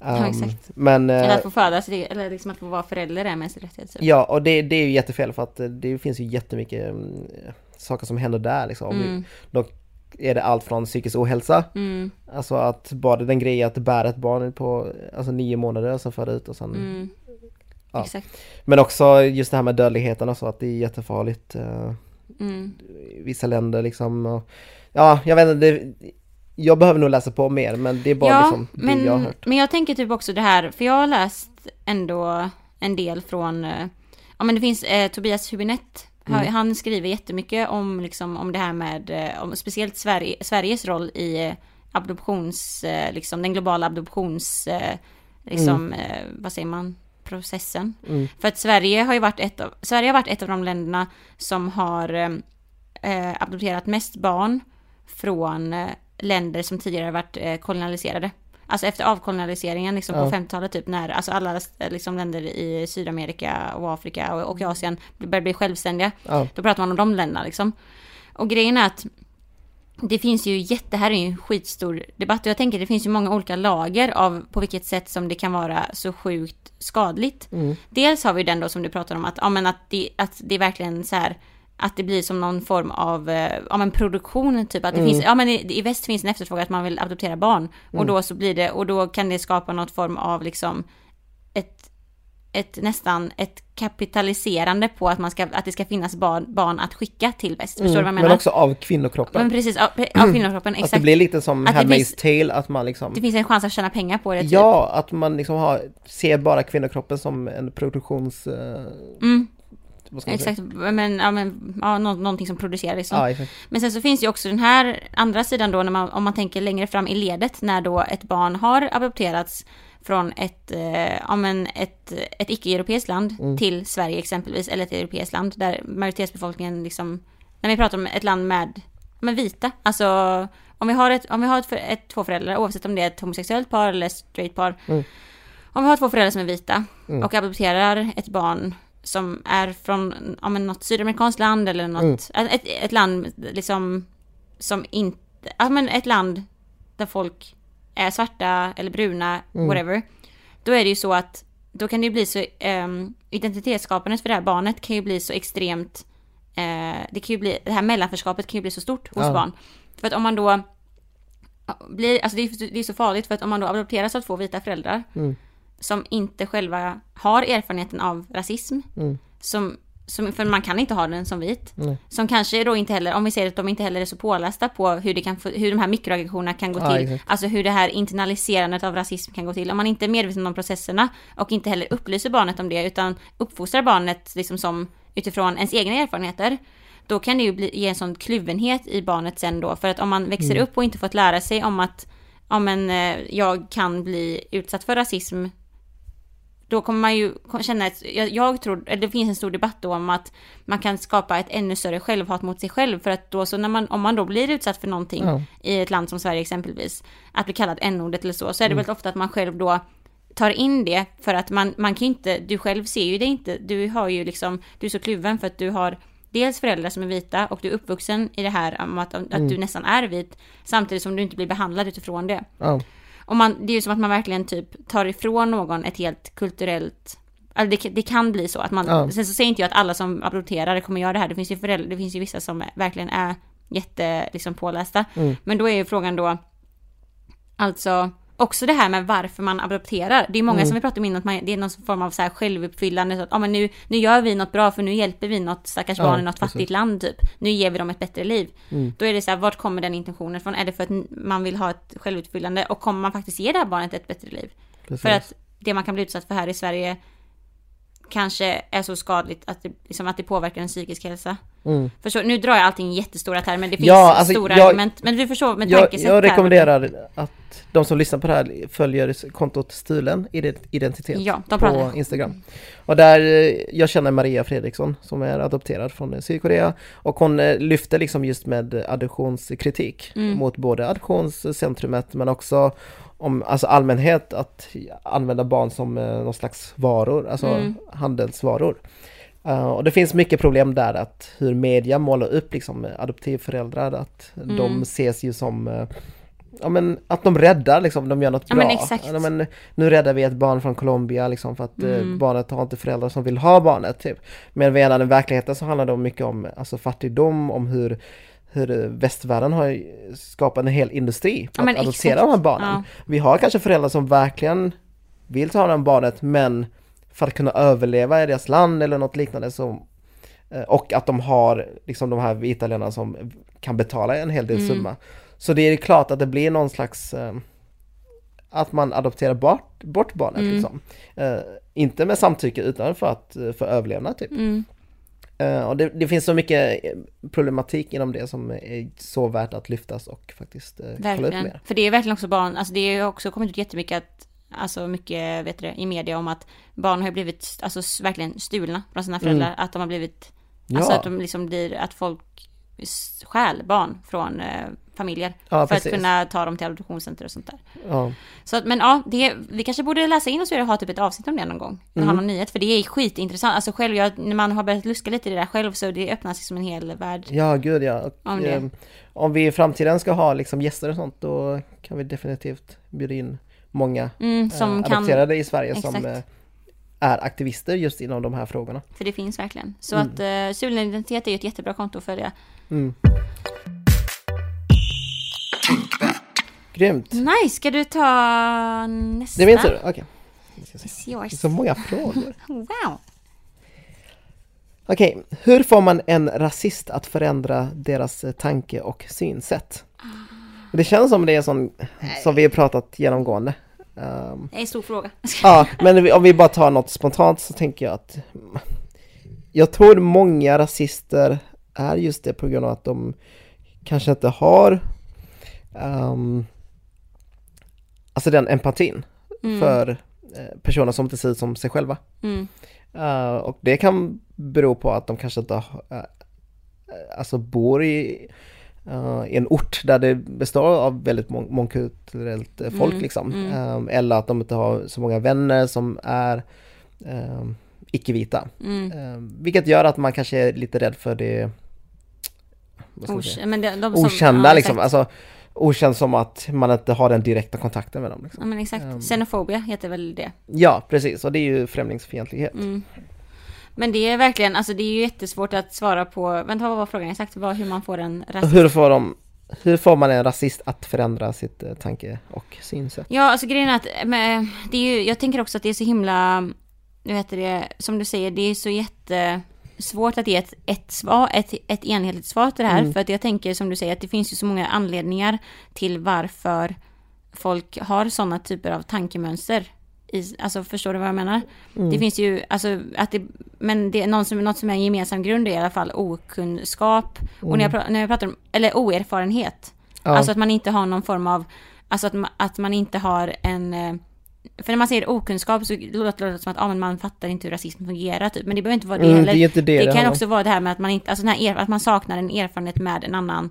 Um,
ja, exakt. Men, eller att få födas, eller liksom att få vara förälder är en mänsklig rättighet. Så.
Ja, och det, det är ju jättefel för att det finns ju jättemycket mm, saker som händer där liksom. Mm. De är det allt från psykisk ohälsa, mm. alltså att bara den grejen att bära ett barn på alltså nio månader och sen föra ut och sen mm.
ja.
Men också just det här med dödligheten och så att det är jättefarligt uh, mm. vissa länder liksom och, Ja, jag vet inte, det, jag behöver nog läsa på mer men det är bara ja, liksom det
men,
jag har hört.
Men jag tänker typ också det här, för jag har läst ändå en del från, uh, ja men det finns eh, Tobias Hübinette Mm. Han skriver jättemycket om, liksom, om det här med, eh, om, speciellt Sverige, Sveriges roll i eh, adoptions, eh, liksom den globala adoptions, liksom, mm. vad säger man, processen. Mm. För att Sverige har ju varit ett av, Sverige har varit ett av de länderna som har eh, adopterat mest barn från länder som tidigare varit kolonialiserade. Alltså efter avkolonialiseringen liksom ja. på 50-talet typ när alltså alla liksom länder i Sydamerika och Afrika och, och Asien började bli självständiga. Ja. Då pratar man om de länderna liksom. Och grejen är att det finns ju jätte, här är ju en skitstor debatt och jag tänker det finns ju många olika lager av på vilket sätt som det kan vara så sjukt skadligt. Mm. Dels har vi den då som du pratar om att, ja men att det, att det är verkligen så här att det blir som någon form av, eh, ja men produktion typ, att det mm. finns, ja men i, i, väst finns en efterfrågan att man vill adoptera barn. Mm. Och då så blir det, och då kan det skapa något form av liksom ett, ett nästan ett kapitaliserande på att man ska, att det ska finnas barn, barn att skicka till väst. Förstår mm. du vad jag menar?
Men också av kvinnokroppen.
Men precis, av, av kvinnokroppen, exakt.
Att det blir lite som Handmaid's Tale, att man liksom...
Det finns en chans att tjäna pengar på det. Typ.
Ja, att man liksom har, ser bara kvinnokroppen som en produktions... Uh... Mm
Exakt, men, ja, men ja, nå någonting som producerar liksom. Ja, men sen så finns ju också den här andra sidan då, man, om man tänker längre fram i ledet, när då ett barn har adopterats från ett, eh, ja, men ett, ett icke-europeiskt land mm. till Sverige exempelvis, eller ett europeiskt land, där majoritetsbefolkningen liksom, när vi pratar om ett land med, med vita, alltså om vi har ett, om vi har ett, ett två föräldrar, oavsett om det är ett homosexuellt par eller straight par, mm. om vi har två föräldrar som är vita mm. och adopterar ett barn som är från ja, men något sydamerikanskt land eller något,
Mm.
ett, ett land liksom som inte, ja men ett land där folk är svarta eller bruna,
Mm.
whatever. Då är det ju så att då kan det ju bli så, um, identitetsskapandet för det här barnet kan ju bli så extremt, eh, det kan ju bli, det här mellanförskapet kan ju bli så stort hos
Ja.
barn. För att om man då blir, alltså det är, det är så farligt för att om man då adopteras av två vita föräldrar
Mm.
Som inte själva har erfarenheten av rasism,
Mm.
som, som, för man kan inte ha den som vit,
Nej.
som kanske då inte heller, om vi ser att de inte heller är så pålästa på hur, det kan, hur de här mikroaggressionerna kan gå
Ja,
till,
exakt.
alltså hur det här internaliserandet av rasism kan gå till, om man inte är medveten om processerna och inte heller upplyser barnet om det, utan uppfostrar barnet liksom som utifrån ens egna erfarenheter, då kan det ju bli, ge en sån kluvenhet i barnet sen då, för att om man växer
Mm.
upp och inte fått lära sig om att ja men eh, jag kan bli utsatt för rasism då kommer man ju känna ett, jag, jag tror, det finns en stor debatt då om att man kan skapa ett ännu större självhat mot sig själv för att då så när man, om man då blir utsatt för någonting
Ja.
i ett land som Sverige exempelvis, att bli kallad n-ordet eller så, så är det
Mm.
väldigt ofta att man själv då tar in det för att man, man kan ju inte, du själv ser ju det inte, du har ju liksom, du är så kluven för att du har dels föräldrar som är vita och du är uppvuxen i det här om att, att
Mm.
du nästan är vit samtidigt som du inte blir behandlad utifrån det.
Ja.
Och man, det är ju som att man verkligen typ tar ifrån någon ett helt kulturellt Alltså det, det kan bli så att man,
Ja.
sen så säger inte jag att alla som adopterar kommer göra det här, det finns ju föräldrar, det finns ju vissa som verkligen är jätte, liksom pålästa.
Mm.
Men då är ju frågan då, alltså, också det här med varför man adopterar. Det är många
Mm.
som vi pratar om innan, att man, det är någon form av så här självuppfyllande, så att, ja men nu, nu gör vi något bra för nu hjälper vi något stackars
Ja,
barn i något
precis.
fattigt land typ. Nu ger vi dem ett bättre liv.
Mm.
Då är det så här, vart kommer den intentionen från? Är det för att man vill ha ett självuppfyllande och kommer man faktiskt ge det här barnet ett bättre liv?
Precis.
För att det man kan bli utsatt för här i Sverige kanske är så skadligt att det, liksom att det påverkar en psykisk hälsa.
Mm.
Förstår, nu drar jag allting i jättestora termer, det finns
Ja, alltså,
stora
jag-
argument, men du förstår med
Jag,
tankesätt
jag
här.
rekommenderar att de som lyssnar på det här följer kontot Stulen ident- Identitet
Ja,
på
pratar.
Instagram. Och där, eh, jag känner Maria Fredriksson som är adopterad från Sydkorea och hon eh, lyfter liksom just med adoptionskritik
Mm.
mot både adoptionscentrumet men också om alltså allmänhet att använda barn som eh, någon slags varor, alltså
Mm.
handelsvaror. Eh, och det finns mycket problem där att hur media målar upp liksom eh, adoptivföräldrar, att
Mm.
de ses ju som eh, Ja men att de räddar liksom, de gör något
Ja,
bra.
men exakt.
Ja, men, nu räddar vi ett barn från Colombia liksom för att eh,
Mm.
barnet har inte föräldrar som vill ha barnet typ. Men medan i verkligheten så handlar det mycket om alltså, fattigdom, om hur hur västvärlden har skapat en hel industri på
Ja,
att adoptera de här barnen.
Ja.
Vi har kanske föräldrar som verkligen vill ta här barnet men för att kunna överleva i deras land eller något liknande så eh, och att de har liksom de här vita länderna som kan betala en hel del
Mm.
summa. Så det är klart att det blir någon slags eh, att man adopterar bort, bort barnet
Mm.
liksom. Eh, inte med samtycke utan för att för överlevnad typ.
Mm.
Eh, och det, det finns så mycket eh, problematik inom det som är så värt att lyftas och faktiskt eh, kolla upp
Verkligen.
mer.
För det är verkligen också barn, alltså det ju också kommit ut jättemycket att, alltså mycket, vet du i media om att barn har blivit, alltså verkligen stulna från sina föräldrar. Att de har blivit, alltså
Mm. Ja.
att de liksom blir, att folk stjäl barn från familjer.
Ja,
för
precis.
att kunna ta dem till adoptionscenter och sånt där.
Ja.
Så att, men ja, det, vi kanske borde läsa in oss och ha typ ett avsnitt om det någon gång. Mm. Ha någon nyhet, för det är skitintressant. Alltså själv, jag, när man har börjat luska lite i det där själv så det öppnar sig som en hel värld.
ja, gud ja. Och,
Om
eh, om vi i framtiden ska ha liksom gäster och sånt då kan vi definitivt bjuda in många
Mm, som
eh,
kan,
adopterade i Sverige som
Exakt.
eh, är aktivister just inom de här frågorna.
för det finns verkligen. Så
Mm.
att uh, Stulen identitet är ju ett jättebra konto att följa.
Mm. Grymt!
Nice, ska du ta nästa?
Det är min tur, okej. Är Så många frågor. [laughs]
Wow.
Okej, hur får man en rasist att förändra deras eh, tanke och synsätt? Det känns som det är sån som vi har pratat genomgående. Ehm,
Det är en stor fråga.
ja, [laughs] men om vi bara tar något spontant så tänker jag att jag tror många rasister är just det på grund av att de kanske inte har ehm, alltså den empatin
Mm.
för eh, personer som inte ser ut som sig själva.
Mm.
Uh, och det kan bero på att de kanske inte har, uh, alltså bor i, uh, en ort där det består av väldigt mång- mångkulturellt folk
Mm,
liksom. Um, eller att de inte har så många vänner som är um, icke-vita. Eh, vilket gör att man kanske är lite rädd för det?
Osh, men det, de som,
okända
ja,
liksom.
exakt.
Alltså, okänd som att man inte har den direkta kontakten med dem.
Ja
Liksom.
men exakt.
Ehm.
Xenofobia heter väl det.
Ja, precis. Och det är ju främlingsfientlighet.
Mm. Men det är verkligen, alltså det är ju jättesvårt att svara på, vänta vad var frågan exakt? Vad, hur man får en rasism?
Hur får, de, hur får man en rasist att förändra sitt eh, tanke och synsätt?
Ja, alltså grejen är att, men, det är ju, jag tänker också att det är så himla, nu heter det, som du säger, det är så jättesvårt att ge ett, ett svar, ett, ett enhetligt svar till det här.
Mm.
För att jag tänker som du säger att det finns ju så många anledningar till varför folk har sådana typer av tankemönster. I, alltså förstår du vad jag menar?
Mm.
Det finns ju, alltså att det, men det är någon som, något som är en gemensam grund är i alla fall okunskap. Och när jag, pra- när jag pratar om, eller oerfarenhet.
Ja.
Alltså att man inte har någon form av, alltså att, ma- att man inte har en, eh, för när man säger okunskap så låter det som att ah, man fattar inte hur rasism fungerar typ. Men det behöver inte vara det
Mm,
heller.
det det
det
det
kan också vara det här med att man inte, alltså här, att man saknar en erfarenhet med en annan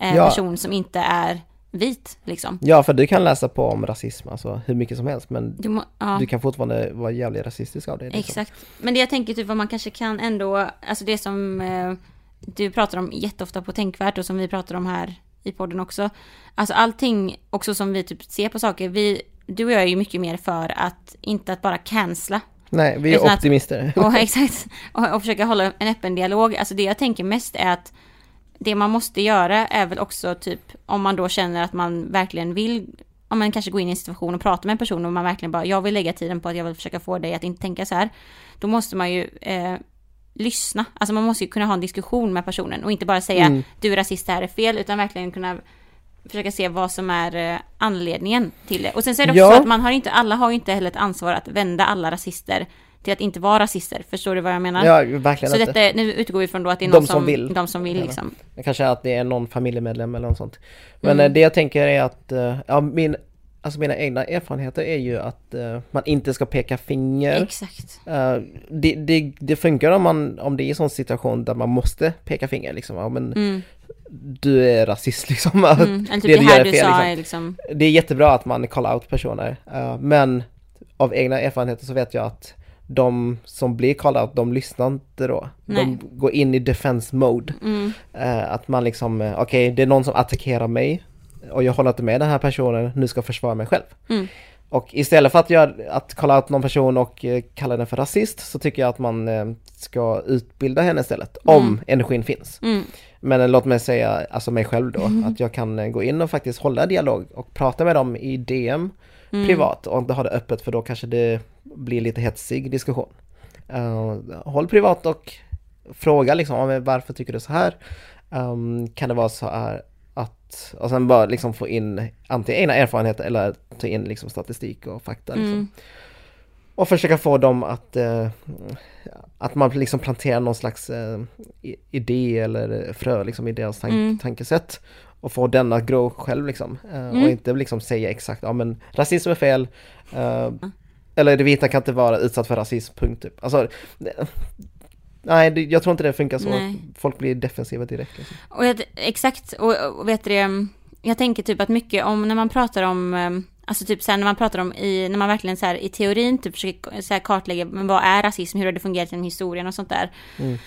eh,
Ja.
person som inte är vit liksom.
Ja, för du kan läsa på om rasism, alltså hur mycket som helst, men
Du må, ja.
du kan fortfarande vara jävligt rasistisk av det. Liksom.
Exakt. Men det jag tänker typ vad man kanske kan ändå, alltså det som eh, du pratar om jätteofta på Tänkvärt och som vi pratar om här i podden också. Alltså allting också som vi typ ser på saker, vi, du och jag är ju mycket mer för att, inte att bara cancella.
Nej, vi är
Utan att-
optimister. [laughs]
Och exakt, och, och försöka hålla en öppen dialog. Alltså det jag tänker mest är att det man måste göra är väl också typ om man då känner att man verkligen vill om man kanske går in i en situation och pratar med en person och man verkligen bara, jag vill lägga tiden på att jag vill försöka få dig att inte tänka så här. Då måste man ju eh, lyssna. Alltså man måste ju kunna ha en diskussion med personen och inte bara säga
Mm.
du är rasist, det här är fel, utan verkligen kunna försöka se vad som är eh, anledningen till det. Och sen så är det också
Ja.
så att man har inte, alla har ju inte heller ett ansvar att vända alla rasister till att inte vara rasister. Förstår du vad jag menar?
Ja, verkligen
så
inte.
detta, nu utgår vi från då att det är
De
någon
som
som,
vill.
De som vill liksom.
Det kanske är att det är någon familjemedlem eller något sånt. Men
Mm.
eh, det jag tänker är att, eh, ja min, alltså mina egna erfarenheter är ju att eh, man inte ska peka finger.
Exakt.
Eh, det, det, det funkar om, man, om det är en sån situation där man måste peka finger liksom. Ja, men
Mm.
Du är rasist [laughs] liksom.
Mm.
Det
typ det,
du
här du
är fel,
sa
liksom.
liksom...
Det är jättebra att man call out personer. eh, men av egna erfarenheter så vet jag att de som blir call out, de lyssnar inte då.
Nej.
De går in i defense mode.
Mm.
Eh, att man liksom, eh, okej det är någon som attackerar mig och jag håller inte med den här personen, nu ska jag försvara mig själv.
Mm.
Och istället för att, göra, att kalla ut någon person och eh, kalla den för rasist så tycker jag att man eh, ska utbilda henne istället, om energin finns.
Mm.
Men låt mig säga, alltså mig själv då, att jag kan eh, gå in och faktiskt hålla dialog och prata med dem i DM
Mm.
privat och inte ha det öppet för då kanske det blir lite hetsig diskussion. Eh, håll privat och fråga liksom, "Ja, men varför tycker du så här? Um, kan det vara så här att, och sen bara liksom få in antingen egna erfarenheter eller ta in liksom statistik och fakta liksom.
Mm.
Och försöka få dem att, eh, att man liksom planterar någon slags eh, idé eller frö liksom i deras tank,
Mm.
tankesätt. Och få den att gro själv liksom. Eh,
Mm.
Och inte liksom säga exakt, ja men rasism är fel. eh, eller det vita kan inte vara utsatt för rasism, punkt typ. Alltså, det- nej jag tror inte det funkar så.
Nej.
Folk blir defensiva direkt. Liksom.
Och jag, exakt, och, och vet du det, jag tänker typ att mycket om när man pratar om, eh, alltså typ såhär när man pratar om i, när man verkligen så här i teorin typ försöker så här kartlägga, men vad är rasism, hur har det fungerat genom historien och sånt där.
Mm.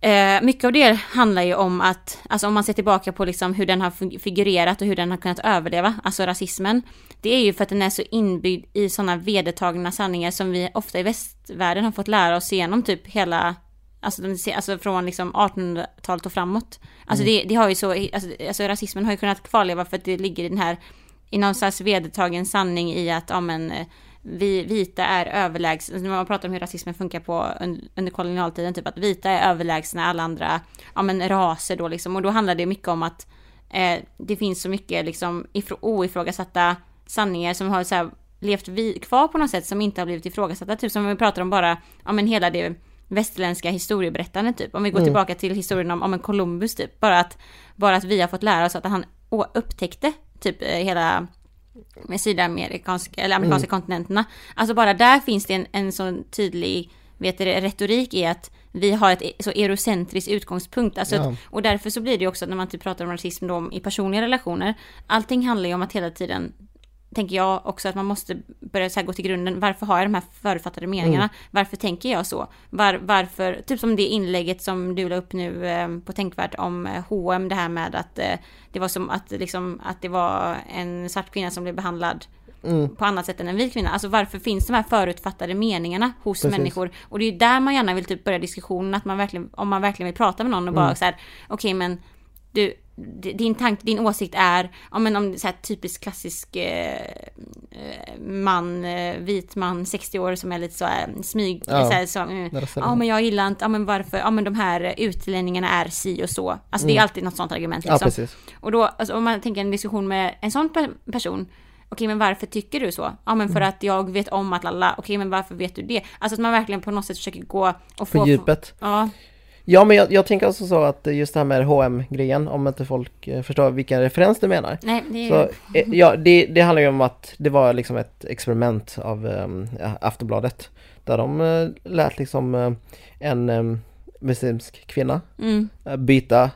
Eh, mycket av det handlar ju om att, alltså om man ser tillbaka på liksom hur den har fig- figurerat och hur den har kunnat överleva, alltså rasismen. Det är ju för att den är så inbyggd i sådana vedertagna sanningar som vi ofta i västvärlden har fått lära oss genom typ hela Alltså, de, ser- alltså från liksom 1800-talet och framåt. Alltså det, det har ju så, alltså, alltså rasismen har ju kunnat kvarleva för att det ligger i den här, i någon slags vedertagen sanning i att, ja men, eh, vi vita är överlägsna, alltså, man pratar om hur rasismen funkar på un, under kolonialtiden, typ att vita är överlägsna alla andra, ja men raser då liksom, och då handlar det mycket om att eh, det finns så mycket liksom ifrå, oifrågasatta sanningar som har så här, levt vi, kvar på något sätt som inte har blivit ifrågasatta, typ som om vi pratar om bara, ja men hela det västerländska historieberättandet typ. Om vi går
Mm.
tillbaka till historien om, om en Columbus typ. Bara att, bara att vi har fått lära oss att han upptäckte typ eh, hela med sydamerikanska, eller amerikanska kontinenterna. Alltså bara där finns det en, en sån tydlig vet du, retorik i att vi har ett så eurocentriskt utgångspunkt. Alltså
Ja.
att, och därför så blir det ju också när man typ pratar om rasism då, i personliga relationer. Allting handlar ju om att hela tiden tänker jag också att man måste börja så gå till grunden. Varför har jag de här förutfattade meningarna? Mm. Varför tänker jag så? Var, varför, typ som det inlägget som du la upp nu eh, på Tänkvärt om eh, H&M det här med att eh, det var som att, liksom, att det var en svart kvinna som blev behandlad Mm. på annat sätt än en vit kvinna. Alltså varför finns de här förutfattade meningarna hos Precis. människor? Och det är ju där man gärna vill typ börja diskussionen, att man verkligen, om man verkligen vill prata med någon och bara mm. så här, okej okay, men du, din tanke, din åsikt är, ja men om så här typisk klassisk eh, eh man, eh, vit man, 60 år som är lite så här smyg, ja, så, här, så eh, ja men jag gillar inte, ja men varför, ja men de här utlänningarna är si och så. Alltså mm. det är mm. alltid något sånt argument liksom. Ja, precis. Och då, alltså, om man tänker en diskussion med en sån person, Okej, men varför tycker du så? Ja, men för mm. att jag vet om att alla, okej, men varför vet du det? Alltså att man verkligen på något sätt försöker gå och få...
På djupet.
Ja.
Ja men jag, jag tänker alltså så att just det här med hm grejen om inte folk eh, förstår vilken referens du menar.
Nej, det.
Så, eh, ja, det, det handlar ju om att det var liksom ett experiment av um, Aftonbladet. Där de uh, lät liksom uh, en um, muslimsk kvinna mm. uh, byta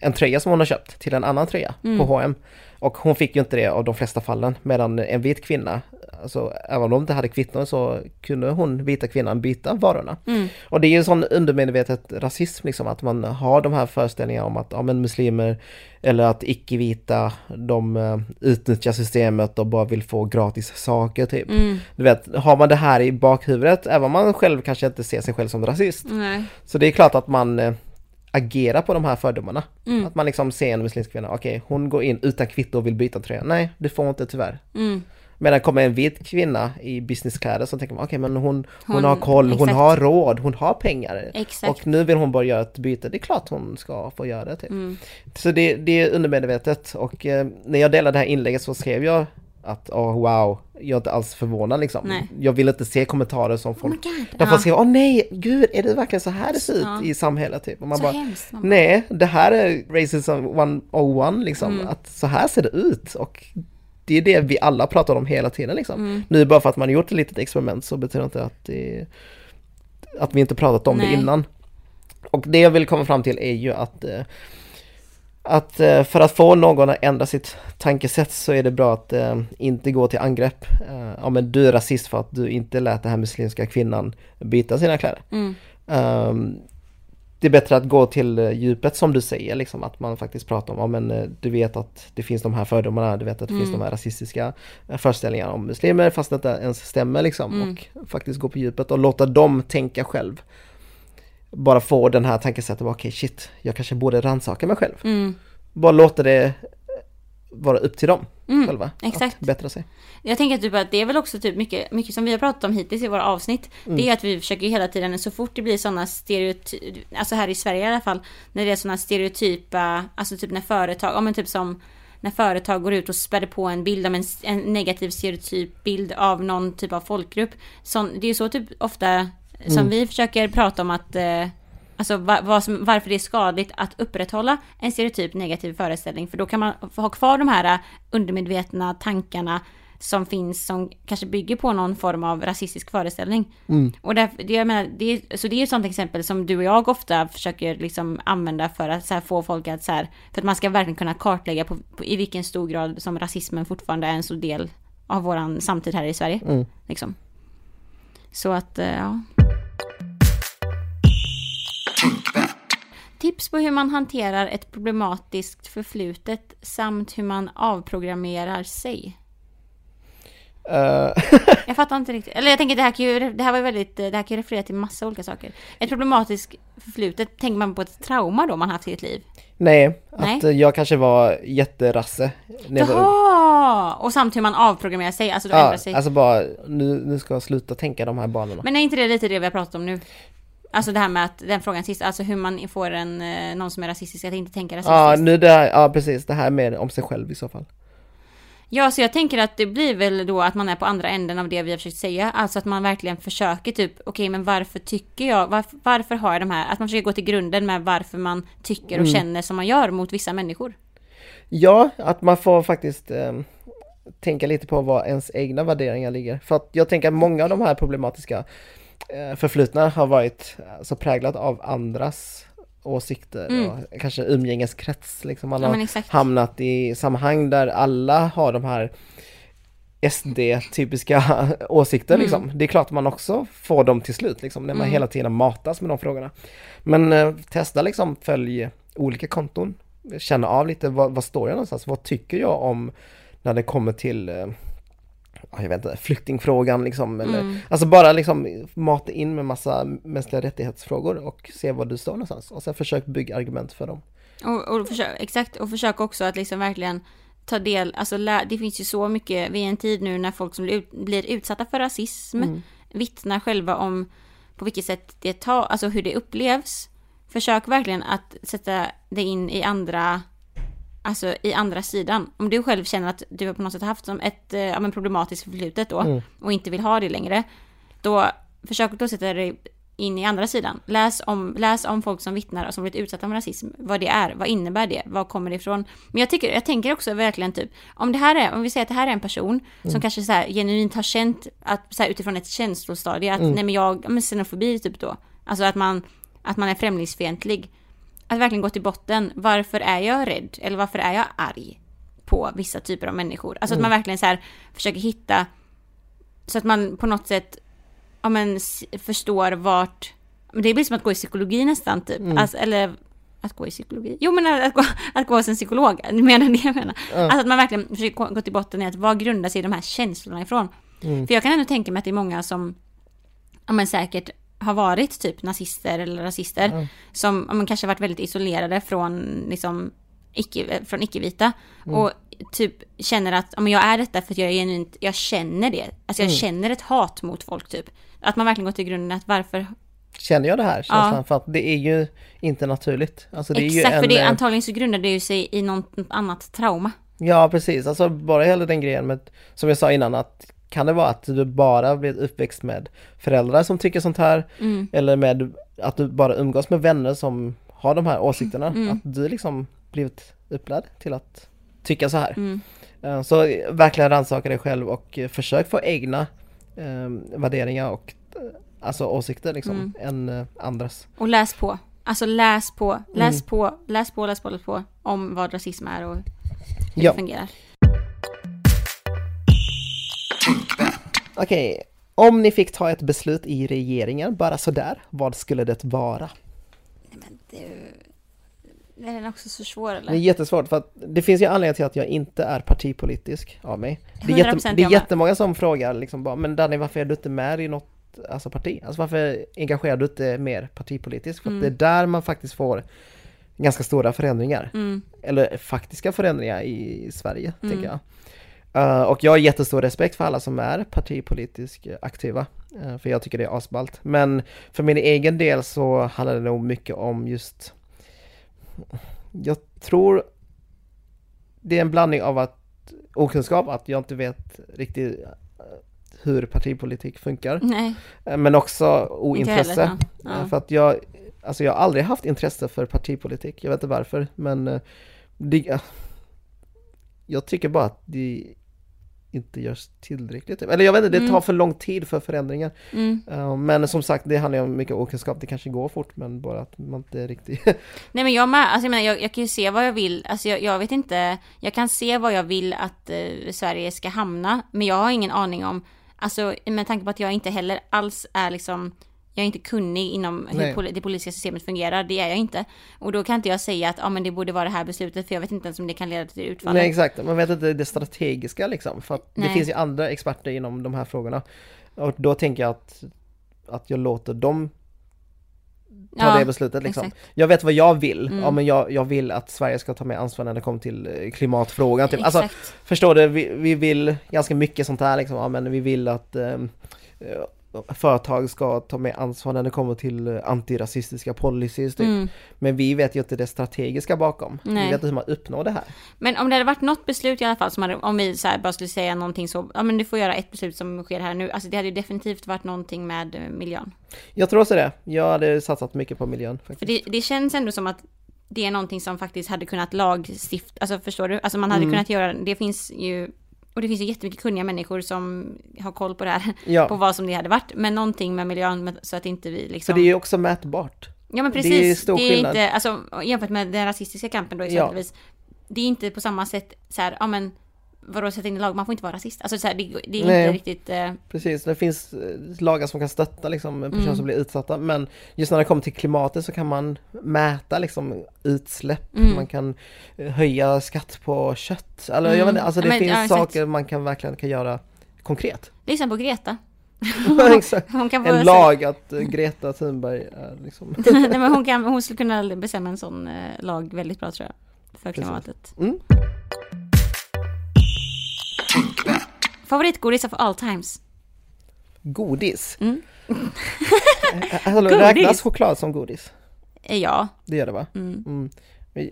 en tröja som hon har köpt till en annan tröja mm. på H&M. Och hon fick ju inte det av de flesta fallen medan en vit kvinna Alltså även om de inte hade kvitton så kunde hon, vita kvinnan, byta varorna. Mm. Och det är ju en sån undermedvetet rasism liksom att man har de här föreställningarna om att ja, men muslimer eller att icke-vita de uh, utnyttjar systemet och bara vill få gratis saker typ. Mm. Du vet, har man det här i bakhuvudet, även om man själv kanske inte ser sig själv som rasist.
Nej.
Så det är klart att man uh, agera på de här fördomarna. Mm. Att man liksom ser en muslimsk kvinna, okej okay, hon går in utan kvitto och vill byta tröja. Nej, det får inte tyvärr.
Mm.
Medan kommer en vit kvinna i businesskläder så tänker man okej okay, men hon, hon, hon, har koll, exakt. hon har råd, hon har pengar.
Exakt.
Och nu vill hon bara göra ett byte, det är klart hon ska få göra det. Typ.
Mm.
Så det, det är undermedvetet och eh, när jag delade det här inlägget så skrev jag att oh, wow, jag är inte alls förvånad liksom.
Nej.
Jag vill inte se kommentarer som folk,
oh
där folk skriver åh oh, nej, gud är det verkligen så här det ser ja. ut i samhället typ? Och man
så
bara,
hemskt, man
nej, det här är racism 101 liksom, mm. att så här ser det ut och det är det vi alla pratar om hela tiden liksom.
Mm.
Nu bara för att man har gjort ett litet experiment så betyder det inte att det, att vi inte pratat om nej. det innan. Och det jag vill komma fram till är ju att eh, att eh, för att få någon att ändra sitt tankesätt så är det bra att eh, inte gå till angrepp. Ja men du är rasist för att du inte lät den här muslimska kvinnan byta sina kläder.
Mm.
Um, det är bättre att gå till eh, djupet som du säger, liksom att man faktiskt pratar om, ja men eh, du vet att det finns de här fördomarna, du vet att det mm. finns de här rasistiska föreställningarna om muslimer fast det inte ens stämmer liksom. Mm. Och faktiskt gå på djupet och låta dem tänka själv bara få den här tankesättet, okej okay, shit, jag kanske borde rannsaka mig själv.
Mm.
Bara låta det vara upp till dem
mm,
själva
exakt.
att bättra sig.
Jag tänker typ att det är väl också typ mycket, mycket som vi har pratat om hittills i våra avsnitt. Mm. Det är att vi försöker hela tiden, så fort det blir sådana stereotypa, alltså här i Sverige i alla fall, när det är sådana stereotypa, alltså typ när företag, ja men typ som när företag går ut och spär på en bild av en, en negativ stereotyp bild av någon typ av folkgrupp. Så, det är så typ ofta som mm. vi försöker prata om att eh, Alltså var, var som, varför det är skadligt att upprätthålla en stereotyp negativ föreställning. För då kan man ha kvar de här undermedvetna tankarna som finns som kanske bygger på någon form av rasistisk föreställning.
Mm.
Och där, det, jag menar, det, så det är ett sånt exempel som du och jag ofta försöker liksom använda för att här, få folk att så här, för att man ska verkligen kunna kartlägga på, på, i vilken stor grad som rasismen fortfarande är en stor del av våran samtid här i Sverige.
Mm.
Liksom. Så att, eh, ja. Tips på hur man hanterar ett problematiskt förflutet samt hur man avprogrammerar sig.
Uh. [laughs]
jag fattar inte riktigt. Eller jag tänker det här kan ju, det här var väldigt, det här kan ju referera till massa olika saker. Ett problematiskt förflutet, tänker man på ett trauma då man haft i sitt liv?
Nej, att Nej. jag kanske var jätterasse.
Jaha! Och samt hur man avprogrammerar sig, alltså då ja, sig.
alltså bara, nu, nu ska jag sluta tänka de här banorna.
Men är inte det lite det vi har pratat om nu? Alltså det här med att, den frågan sist, alltså hur man får en, eh, någon som är rasistisk att inte tänka rasistiskt.
Ja, nu det, ja precis, det här med om sig själv i så fall.
Ja, så jag tänker att det blir väl då att man är på andra änden av det vi har försökt säga. Alltså att man verkligen försöker typ, okej okay, men varför tycker jag, varför, varför, har jag de här, att man försöker gå till grunden med varför man tycker och mm. känner som man gör mot vissa människor.
Ja, att man får faktiskt eh, tänka lite på var ens egna värderingar ligger. För att jag tänker att många av de här problematiska förflutna har varit alltså, präglat av andras åsikter mm. och kanske umgängeskrets liksom. Man
ja,
har hamnat i sammanhang där alla har de här SD-typiska [laughs] åsikter liksom. Det är klart man också får dem till slut liksom, när man
Mm.
hela tiden matas med de frågorna. Men eh, testa liksom, följ olika konton, känna av lite, vad, vad står jag någonstans, vad tycker jag om när det kommer till eh, jag vet inte, flyktingfrågan liksom, eller,
Mm.
alltså bara liksom mata in med massa mänskliga rättighetsfrågor och se var du står någonstans och sen försök bygga argument för dem.
Och, och försök, exakt, och försök också att liksom verkligen ta del, alltså det finns ju så mycket, vi är en tid nu när folk som blir, ut, blir utsatta för rasism
Mm.
vittnar själva om på vilket sätt det tar, alltså hur det upplevs. Försök verkligen att sätta dig in i andra, alltså i andra sidan. Om du själv känner att du har på något sätt haft som ett eh, ja, men problematiskt förflutet då
Mm.
och inte vill ha det längre, då försök då sätta dig in i andra sidan. Läs om, läs om folk som vittnar och som blivit utsatta för rasism. Vad det är, vad innebär det, vad kommer det ifrån? Men jag, tycker, jag tänker också verkligen typ, om det här är, om vi säger att det här är en person som kanske så här genuint har känt att så här, utifrån ett känslostadie att nej men jag, ja, men xenofobi typ då. Alltså att man, att man är främlingsfientlig. Att verkligen gå till botten, varför är jag rädd? Eller varför är jag arg? På vissa typer av människor. Alltså att man verkligen så här försöker hitta så att man på något sätt ja, men, förstår vart... men Det blir som att gå i psykologi nästan, typ. Alltså, eller att gå i psykologi. Jo, men att gå, att gå hos en psykolog. [laughs] Du menar det jag menar? Alltså att man verkligen försöker gå- till botten i att vad grundar sig de här känslorna ifrån? För jag kan ändå tänka mig att det är många som, ja men säkert har varit typ nazister eller rasister som ja, men kanske varit väldigt isolerade från liksom icke, från icke-vita och typ känner att men jag är detta för att jag är genuint, jag känner det. Alltså jag känner ett hat mot folk typ. Att man verkligen går till grunden att varför,
Känner jag det här känslan?
Ja.
För att det är ju inte naturligt. Alltså det är
exakt
ju en,
för det
eh,
antagligen så grundar det ju sig i något annat trauma.
Ja precis, alltså bara hela den grejen med, som jag sa innan att kan det vara att du bara blivit uppväxt med föräldrar som tycker sånt här
Mm.
eller med att du bara umgås med vänner som har de här åsikterna,
Mm.
att du liksom blivit upplärd till att tycka så här.
Mm.
Eh, Så verkligen rannsaka dig själv och eh, försök få egna eh, värderingar och eh, alltså åsikter liksom
Mm.
än eh, andras.
Och läs på. Alltså läs på, läs
Mm.
på, läs på, läs på, läs på om vad rasism är och hur
Ja.
det fungerar.
Okej, om ni fick ta ett beslut i regeringen bara sådär, vad skulle det vara?
Men det, är den också så svår
Det är
eller?
jättesvårt för att det finns ju anledning till att jag inte är partipolitisk av mig. Det är,
100%
jätte, det är jättemånga som frågar liksom bara, men Danny varför är du inte med i något alltså parti? Alltså varför engagerar du inte mer partipolitiskt? För
Mm.
det är där man faktiskt får ganska stora förändringar.
Mm,
Eller faktiska förändringar i Sverige,
Mm.
tänker jag. Uh, och jag har jättestor respekt för alla som är partipolitiskt aktiva. uh, för jag tycker det är asballt. Men för min egen del så handlar det nog mycket om just... Jag tror det är en blandning av att okunskap, att jag inte vet riktigt eh, hur partipolitik funkar.
nej,
Eh, Men också ointresse.
Ja.
Eh. För att jag, alltså jag har aldrig haft intresse för partipolitik, jag vet inte varför, men eh, det, eh, jag tycker bara att det inte görs tillräckligt. Eller jag vet inte, det
Mm.
tar för lång tid för förändringar.
Mm.
Eh, Men som sagt, det handlar ju om mycket okunskap, det kanske går fort, men bara att man inte riktigt... [laughs]
Nej men jag med, alltså jag menar jag, jag kan ju se vad jag vill, alltså jag, jag vet inte, jag kan se vad jag vill att eh, Sverige ska hamna, men jag har ingen aning om, alltså med tanke på att jag inte heller alls är liksom, jag är inte kunnig inom hur
Nej.
det politiska systemet fungerar, det är jag inte. Och då kan inte jag säga att ja men det borde vara det här beslutet, för jag vet inte ens om det kan leda till utfallet.
Nej exakt, man vet inte det strategiska liksom. För det finns ju andra experter inom de här frågorna. Och då tänker jag att, att jag låter dem ta
Ja,
det beslutet liksom.
exakt.
Jag vet vad jag vill,
Mm.
ja men jag, jag vill att Sverige ska ta med ansvar när det kommer till eh, klimatfrågan typ. Alltså, förstår du, vi, vi vill ganska mycket sånt här liksom, ja men vi vill att ehm, eh, företag ska ta med ansvar när det kommer till eh, antirasistiska policies typ.
Mm.
Men vi vet ju inte det strategiska bakom. Vi
Nej.
vet inte hur man uppnår det här.
Men om det hade varit något beslut i alla fall, som hade, om vi så bara skulle säga någonting så, ja men du får göra ett beslut som sker här nu, alltså det hade ju definitivt varit någonting med eh, miljön.
Jag tror också det. Jag hade satsat mycket på miljön
För
faktiskt.
det, det känns ändå som att det är någonting som faktiskt hade kunnat lagstifta, alltså förstår du? Alltså man hade
Mm.
kunnat göra, det finns ju, och det finns ju jättemycket kunniga människor som har koll på det här, [laughs]
Ja,
på vad som det hade varit, men någonting med miljön så att inte vi
för
liksom...
det är ju också mätbart.
Ja men
det är
precis,
stor
det är,
skillnad.
inte, alltså jämfört med den rasistiska kampen då exempelvis, det är inte på samma sätt så här, ja men vadå sätta in i lag? Man får inte vara rasist. Alltså så här, det, det är
Nej.
inte riktigt... Eh,
Precis, det finns eh, lagar som kan stötta liksom personer
Mm.
som blir utsatta men just när det kommer till klimatet så kan man mäta liksom utsläpp,
Mm.
man kan eh, höja skatt på kött, eller jag
Mm.
vet inte, alltså det
Men,
finns
ja,
saker man kan verkligen kan göra konkret.
lyssna på Greta. [laughs]
En lag att eh, Greta Thunberg är liksom... [laughs]
Nej, men hon, kan, hon skulle kunna bestämma en sån lag väldigt bra tror jag. För klimatet. Favoritgodis of all times?
Godis.
Mm. [laughs]
Alltså,
Godis.
räknas choklad som godis?
Eh, Ja.
Det gör det va?
Mm.
Mm.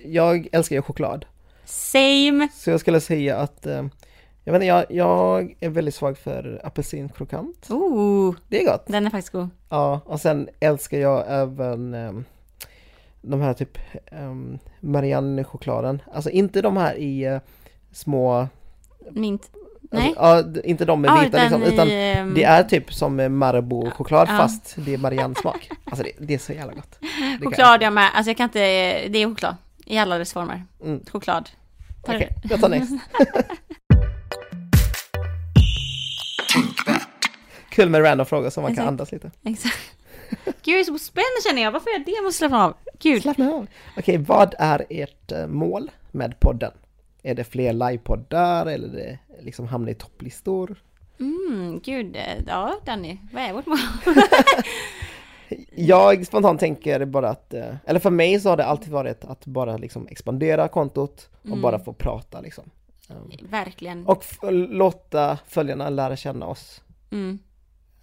Jag älskar ju choklad.
Same.
Så jag skulle säga att eh, jag, vet inte, jag, jag är väldigt svag för apelsinkrokant.
Ooh,
Det är gott.
den är faktiskt god.
Ja, och sen älskar jag även ehm, de här typ um, Marianne-chokladen. Alltså inte de här i eh, små,
Mint. Nej.
alltså, ja, inte de med
Ja,
vita liksom,
i,
utan
ehm,
det är typ som eh, Marabou-choklad
Ja.
fast det är Marianne-smak. Alltså det, det är så jävla gott. Det
Choklad jag med. Alltså jag kan inte, det är choklad. I alla dess former.
Mm.
Choklad.
Okej,
det.
jag tar näst. [laughs] [laughs] Kul med random frågor så man kan andas lite.
Exakt. Gud jag är så spänd känner jag. Varför är jag det? Jag måste slappna av. Gud.
Slappna av. Okej, vad är ert eh, mål med podden? Är det fler livepoddar eller det liksom hamna i topplistor?
Mm, gud. eh, Ja, Danny. Vad är vårt mål? [laughs]
Jag spontant tänker bara att, eh, eller för mig så har det alltid varit att bara liksom expandera kontot och
Mm.
bara få prata liksom. Um,
Verkligen.
och låta följarna lära känna oss.
Mm.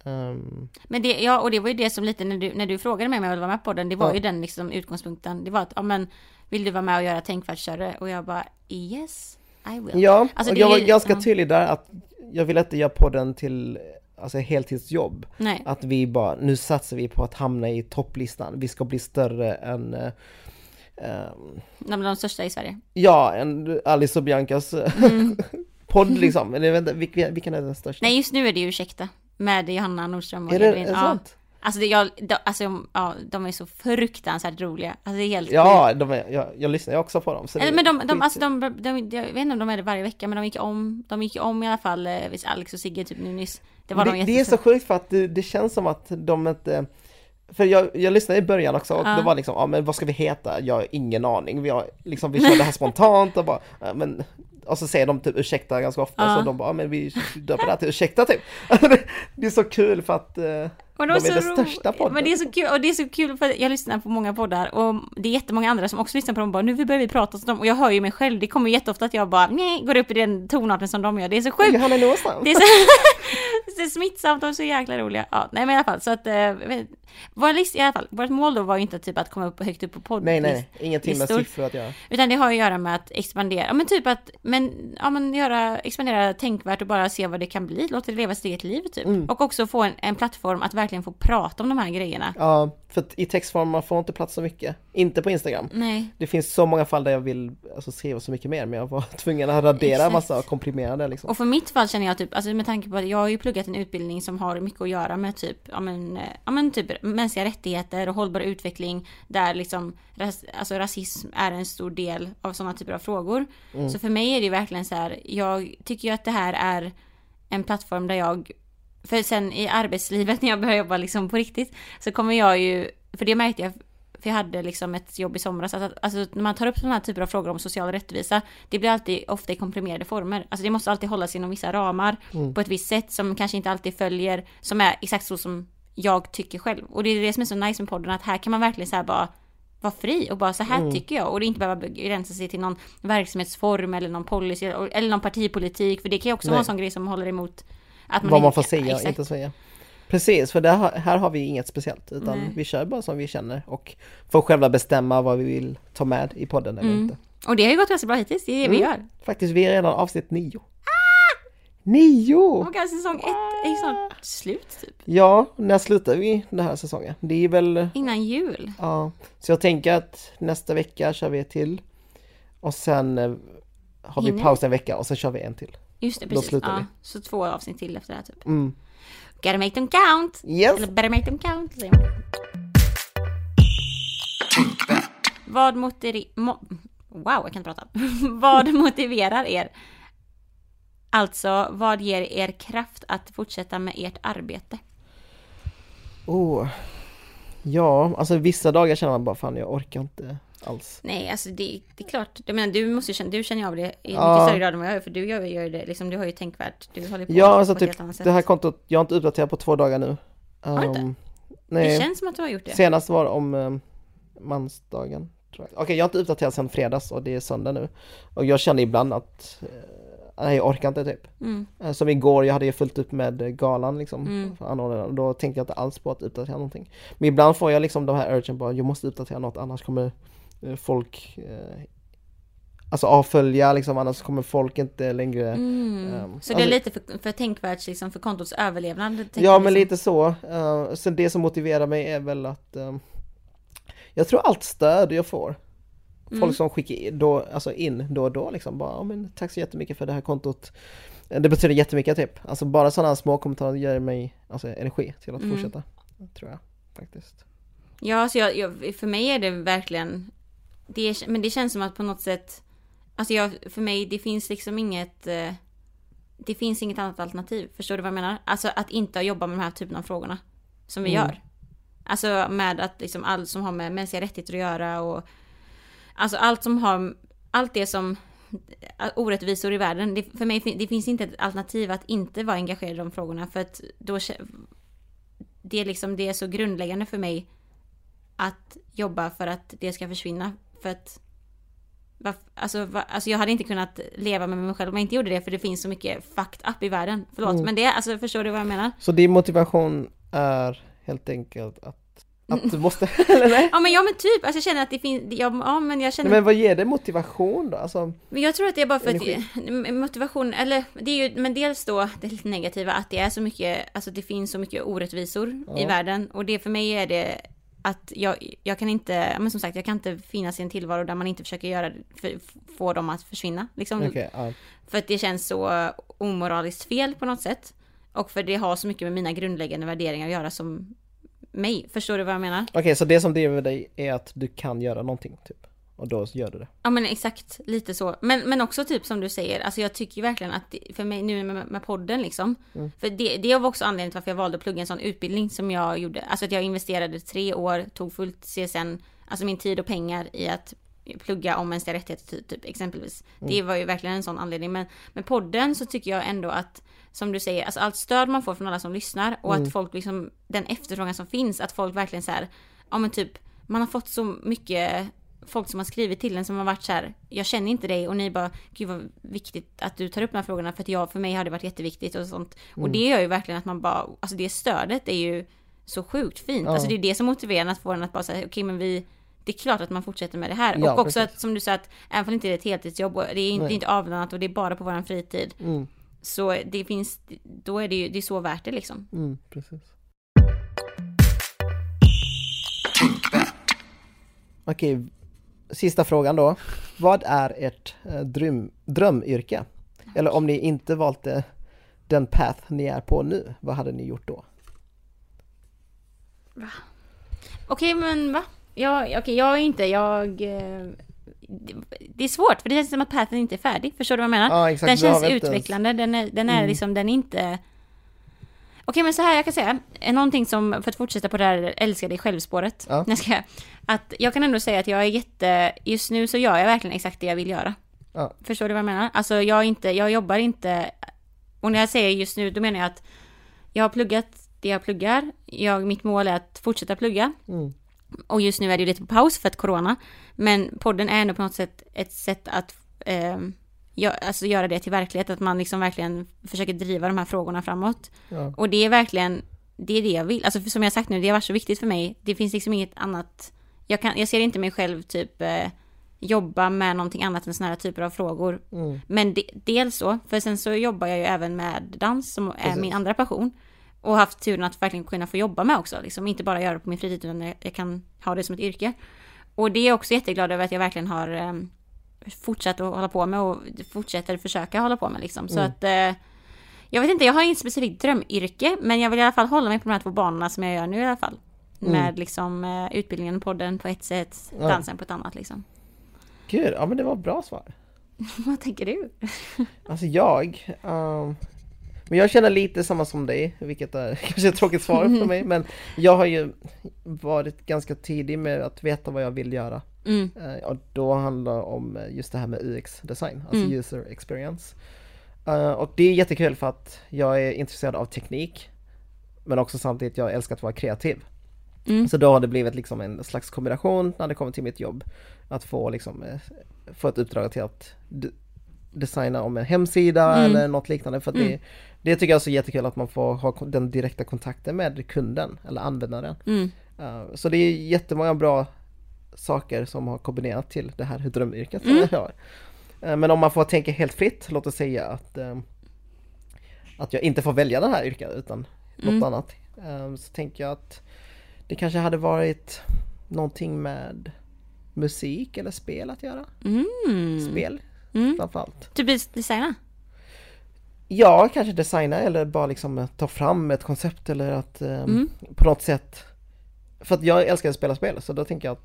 Um,
Men det, ja, och det var ju det som lite när du, när du frågade mig om jag ville vara med på den, det var
Ja.
ju den liksom utgångspunkten. Det var att, ja men, vill du vara med och göra tänkvärldsstörre? Och jag bara, yes, I will.
ja,
Alltså,
och jag var
är-
ganska
ja.
tydlig där att jag vill inte göra podden till alltså, heltidsjobb.
Nej,
Att vi bara, nu satsar vi på att hamna i topplistan. Vi ska bli större än ehm,
de, de största i Sverige.
Ja, en Alice och Biancas
Mm. [laughs]
podd liksom. Eller vilken, vilken är den största?
Nej, just nu är det ju Ursäkta. Med Johanna Nordström och
är det, är det
ja.
sant?
Alltså, det, jag, de, alltså ja, de är så fruktansvärt roliga. Alltså det är helt
Ja, de är, jag, jag lyssnar ju också på dem. Så
Eller, men de, de, alltså de, de, jag vet inte om de är det varje vecka, men de gick om, de gick om i alla fall, eh, visst Alex och Sigge typ nu nyss. Det var
det,
de
det är så sjukt för att det, det känns som att de inte för jag, jag lyssnade i början också och
Ja.
det var liksom, ja men vad ska vi heta? Jag har ingen aning. Vi, har, liksom, vi kör det här [laughs] spontant och bara, ja, men och så säger de typ ursäkta ganska ofta
Ja.
så de bara, men vi döper det här till ursäkta typ. [laughs] det är så kul för att
Och
De är den största podden.
Men det är så kul, och det är så kul för jag lyssnar på många poddar och det är jättemånga andra som också lyssnar på dem och bara nu börjar vi prata som dem och jag hör ju mig själv, det kommer jätteofta att jag bara nej, går upp i den tonarten som de gör, det är så sjukt.
Johanna Nordström.
Det är så, det är [laughs] smittsamt och så jäkla roliga. Ja, nej men i alla fall så att, eh, vår list, i alla fall, vårt mål då var ju inte typ att komma upp högt upp på podd.
Nej nej, ingenting med siffror att göra.
Utan det har att göra med att expandera, ja men typ att, men, ja men göra, expandera tänkvärt och bara se vad det kan bli, låta det leva sitt eget liv typ.
Mm.
Och också få en, en plattform att verkligen få prata om de här grejerna.
Ja, för att i textform man får inte plats så mycket. Inte på Instagram.
Nej,
Det finns så många fall där jag vill alltså, skriva så mycket mer men jag var [laughs] tvungen att radera
Exakt.
massa komprimerade liksom.
och för mitt fall känner jag typ, alltså med tanke på att jag har ju pluggat en utbildning som har mycket att göra med typ, ja men, eh, ja men typ mänskliga rättigheter och hållbar utveckling där liksom ras, alltså rasism är en stor del av sådana typer av frågor.
Mm.
Så för mig är det ju verkligen så här, jag tycker ju att det här är en plattform där jag, för sen i arbetslivet [laughs] när jag börjar jobba liksom på riktigt, så kommer jag ju, för det märkte jag, för jag hade liksom ett jobb i somras, att, alltså när man tar upp sådana här typer av frågor om social rättvisa, det blir alltid ofta i komprimerade former. Alltså det måste alltid hållas inom vissa ramar
Mm.
på ett visst sätt som kanske inte alltid följer, som är exakt så som jag tycker själv. Och det är det som är så nice med podden, att här kan man verkligen så här bara vara fri och bara så här
Mm.
tycker jag och det inte behöva begränsa sig till någon verksamhetsform eller någon policy eller någon partipolitik för det kan ju också
Nej.
vara en sån grej som håller emot att
Vad man får säga och inte säga. Precis, för har- här har vi inget speciellt utan
Nej.
vi kör bara som vi känner och får själva bestämma vad vi vill ta med i podden eller
Mm.
inte.
Och det har ju gått ganska bra hittills, det är det vi
Mm.
gör.
Faktiskt, vi är redan avsnitt nio. Nio!
Och kanske säsong ett är ju snart slut typ.
Ja, när slutar vi den här säsongen? Det är väl,
Innan jul.
ja. Så jag tänker att nästa vecka kör vi ett till. Och sen eh, har vi
Hinner
paus en vecka och sen kör vi en till.
Just det, precis. Ja,
vi.
så två avsnitt till efter det här typ.
Mm.
Gotta make them count!
Yes!
Eller better make them count. säger man. Vad motiverar... Mo- wow, jag kan inte prata. [laughs] Vad motiverar er Alltså, vad ger er kraft att fortsätta med ert arbete?
Oh. Ja, alltså vissa dagar känner man bara fan jag orkar inte alls.
Nej, alltså det, det är klart. Jag menar, du måste känna, du känner ju av det i mycket
Ja.
större grad än vad jag gör, för du gör, gör det, liksom, du har ju tänkvärt, du håller på
Ja,
på
alltså
ett
typ
helt annat sätt.
det här kontot, jag har inte uppdaterat på två dagar nu.
Har du inte?
Ehm,
Det
nej,
känns som att du har gjort det.
senast var om um, mansdagen. Okej, jag har inte uppdaterat sedan fredags och det är söndag nu. Och jag känner ibland att eh, nej, jag orkar inte typ.
Mm.
Eh, Som igår, jag hade ju fullt upp med galan liksom.
Mm.
och Då tänkte jag inte alls på att uppdatera någonting. Men ibland får jag liksom de här urgen bara, jag måste uppdatera något annars kommer folk eh, Alltså avfölja liksom, annars kommer folk inte längre
Mm.
Ehm,
så det är
alltså-
lite för, för tänkvärt liksom, för kontots överlevnad?
Ja
jag
men
liksom.
lite så. Uh, sen det som motiverar mig är väl att ehm, Jag tror allt stöd jag får
Mm.
Folk som skickar in då, alltså in då och då liksom bara, "Ja, men tack så jättemycket för det här kontot Eh, Det betyder jättemycket typ. Alltså bara sådana små kommentarer ger mig alltså, energi till att
Mm.
fortsätta. Tror jag faktiskt.
Ja, så jag, jag, för mig är det verkligen... Det, men det känns som att på något sätt... Alltså jag, för mig, det finns liksom inget... eh, Det finns inget annat alternativ. Förstår du vad jag menar? Alltså att inte jobba med de här typen av frågorna. Som vi
Mm.
gör. Alltså med att liksom allt som har med mänskliga rättigheter att göra och... Alltså allt som har... Allt det som... Orättvisor i världen. Det, för mig det finns inte ett alternativ att inte vara engagerad i de frågorna. För att då... Det är liksom, det är så grundläggande för mig att jobba för att det ska försvinna. För att Alltså, va, alltså jag hade inte kunnat leva med mig själv om jag inte gjorde det för det finns så mycket fucked up i världen. Förlåt
Mm.
men det, alltså förstår du vad jag menar?
Så din motivation är helt enkelt att, att du måste, [laughs] eller nej?
Ja men ja men typ, alltså jag känner att det finns, ja, ja men jag känner
nej men vad ger det motivation då? Alltså,
Men jag tror att det är bara för
Energi.
att motivation, eller det är ju, men dels då det lite negativa att det är så mycket, alltså det finns så mycket orättvisor i
Ja.
världen och det för mig är det att jag, jag kan inte, men som sagt jag kan inte finnas i en tillvaro där man inte försöker göra, för, få dem att försvinna liksom.
okej, ja.
För att det känns så omoraliskt fel på något sätt. Och för det har så mycket med mina grundläggande värderingar att göra som mig. Förstår du vad jag menar?
Okej, så det som driver dig är att du kan göra någonting typ? Och då gör du det?
Ja men exakt, lite så. Men, men också typ som du säger, alltså jag tycker verkligen att det- för mig nu med, med podden liksom.
Mm.
För det, det var också anledningen till varför jag valde att plugga en sån utbildning som jag gjorde. Alltså att jag investerade tre år, tog fullt CSN, alltså min tid och pengar i att plugga om mänskliga rättigheter typ, exempelvis. Det var ju verkligen en sån anledning. Men med podden så tycker jag ändå att som du säger, alltså allt stöd man får från alla som lyssnar och att folk liksom, den efterfrågan som finns, att folk verkligen så här, ja men typ, man har fått så mycket folk som har skrivit till en som har varit så här, jag känner inte dig och ni bara, gud vad viktigt att du tar upp de här frågorna för att jag, för mig har det varit jätteviktigt och sånt. Och det gör ju verkligen att man bara, alltså det stödet är ju så sjukt fint.
Ja.
Alltså det är det som motiverar en att få en att bara säga, okej men vi, det är klart att man fortsätter med det här.
Ja,
och också
precis.
att, som du sa, att även om det inte är ett heltidsjobb och det är inte,
Nej.
inte avlönat och det är bara på våran fritid.
Mm,
Så det finns, då är det ju, det är så värt det liksom.
mm, precis. Okej, sista frågan då. Vad är ert eh, dröm, drömyrke? Eller om ni inte valt det, den path ni är på nu, vad hade ni gjort då?
Okej men va? Jag, okej, jag är inte, jag... eh, Det är svårt för det känns som att pathen inte är färdig. Förstår du vad jag menar?
Ja exakt,
den känns
ens-
utvecklande, den är, den är
Mm.
liksom, den är inte... Okej men så här jag kan säga, är någonting som, för att fortsätta på det här älska dig själv-spåret.
Ja.
Jag ska, att jag kan ändå säga att jag är jätte, just nu så gör jag verkligen exakt det jag vill göra.
Ja.
Förstår du vad jag menar? Alltså jag inte, jag jobbar inte, och när jag säger just nu då menar jag att jag har pluggat det jag pluggar, jag, mitt mål är att fortsätta plugga.
Mm.
Och just nu är det lite på paus för att corona. Men podden är ändå på något sätt ett sätt att eh, alltså göra det till verklighet. Att man liksom verkligen försöker driva de här frågorna framåt.
Ja.
Och det är verkligen, det är det jag vill. Alltså som jag sagt nu, det har varit så viktigt för mig. Det finns liksom inget annat. Jag, kan, jag ser inte mig själv typ eh, jobba med någonting annat än sådana här typer av frågor.
Mm.
Men de, dels så, för sen så jobbar jag ju även med dans som är
Precis.
min andra passion. Och haft turen att verkligen kunna få jobba med också. Liksom inte bara göra det på min fritid utan jag, jag kan ha det som ett yrke. Och det är jag också jätteglad över att jag verkligen har eh, fortsatt att hålla på med och fortsätter försöka hålla på med liksom. Så
Mm.
att eh, jag vet inte, jag har inget specifikt drömyrke men jag vill i alla fall hålla mig på de här två banorna som jag gör nu i alla fall.
Mm.
Med liksom eh, utbildningen, podden på ett sätt,
Ja.
dansen på ett annat liksom.
Gud, ja men det var bra svar. [laughs]
Vad tänker du? [laughs]
Alltså jag, um, men jag känner lite samma som dig, vilket är [laughs] kanske ett tråkigt svar för mig, men jag har ju varit ganska tidig med att veta vad jag vill göra.
Mm.
Uh, och då handlar det om eh, just det här med UX-design, alltså
Mm.
user experience. Uh, och det är jättekul för att jag är intresserad av teknik, men också samtidigt jag älskar att vara kreativ.
Mm.
Så då har det blivit liksom en slags kombination när det kommer till mitt jobb. Att få liksom, eh, få ett uppdrag till att designa om en hemsida
Mm.
eller något liknande. För att det, det tycker jag är så jättekul att man får ha den direkta kontakten med kunden eller användaren.
Mm.
Uh, så det är jättemånga bra saker som har kombinerat till det här drömyrket som
Mm.
jag har. Uh, men om man får tänka helt fritt, låt oss säga att, um, att jag inte får välja det här yrket utan något
Mm.
annat. Um, så tänker jag att det kanske hade varit någonting med musik eller spel att göra.
Mm.
Spel
Mm.
framförallt.
Typ designa?
Ja, kanske designa eller bara liksom eh, ta fram ett koncept eller att um,
Mm.
på något sätt för att jag älskar att spela spel så då tänker jag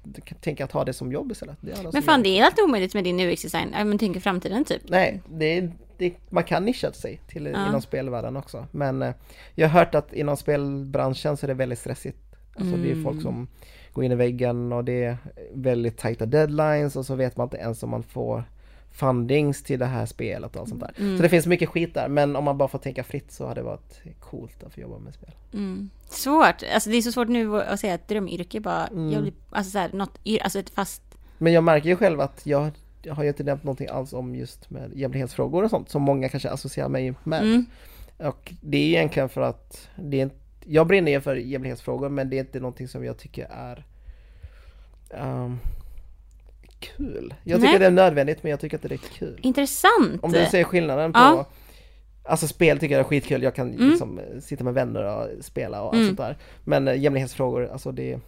tänker jag att ha det som jobb istället. Det är
Men fan det är helt omöjligt med din UX-design. Men tänk i framtiden typ.
Nej, det är, det, man kan nischa sig till
Ja.
inom spelvärlden också. Men eh, jag har hört att inom spelbranschen så är det väldigt stressigt. Alltså det är
Mm.
folk som går in i väggen och det är väldigt tajta deadlines och så vet man inte ens om man får fundings till det här spelet och allt sånt där.
Mm.
Så det finns mycket skit där men om man bara får tänka fritt så hade det varit coolt att få jobba med spel.
Mm. Svårt. Alltså det är så svårt nu att säga att drömyrke bara,
Mm.
jag vill, alltså så här, något, alltså ett fast,
Men jag märker ju själv att jag, jag har ju inte nämnt någonting alls om just med jämlikhetsfrågor och sånt som många kanske associerar mig med.
mm.
Och det är egentligen för att det är inte, jag brinner ju för jämlikhetsfrågor men det är inte någonting som jag tycker är ehm, kul. Jag tycker
Nej.
det är nödvändigt men jag tycker inte det är kul.
intressant.
Om du ser skillnaden på
Ja.
Alltså spel tycker jag är skitkul, jag kan
Mm.
liksom eh, sitta med vänner och spela och allt
Mm.
sånt där. Men eh, jämlikhetsfrågor, alltså det,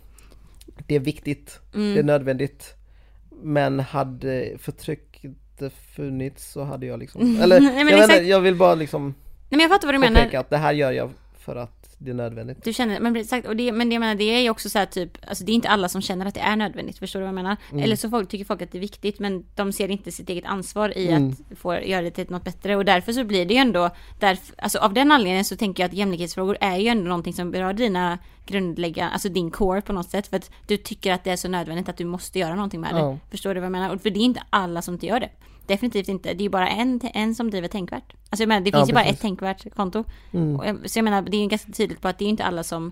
det är viktigt,
Mm.
det är nödvändigt. Men hade förtryck inte funnits så hade jag liksom, [laughs] eller
Nej,
jag, vet jag vill bara liksom
Nej men jag fattar vad du menar.
att det här gör jag för att det är nödvändigt.
Du känner, men exakt, och det, men det jag menar det är ju också så här typ, alltså det är inte alla som känner att det är nödvändigt, förstår du vad jag menar?
Mm.
Eller så folk, tycker folk att det är viktigt, men de ser inte sitt eget ansvar i
Mm.
att få göra det till något bättre, och därför så blir det ju ändå, därför, alltså av den anledningen så tänker jag att jämlikhetsfrågor är ju ändå någonting som berör dina grundläggande, alltså din core på något sätt, för att du tycker att det är så nödvändigt att du måste göra någonting med det.
Ja.
Förstår du vad jag menar? Och för det är inte alla som inte gör det. Definitivt inte. Det är ju bara en, en som driver tänkvärt. Alltså jag menar, det
Ja,
finns ju bara ett tänkvärt konto.
Mm.
Så jag menar, det är ju ganska tydligt på att det är inte alla som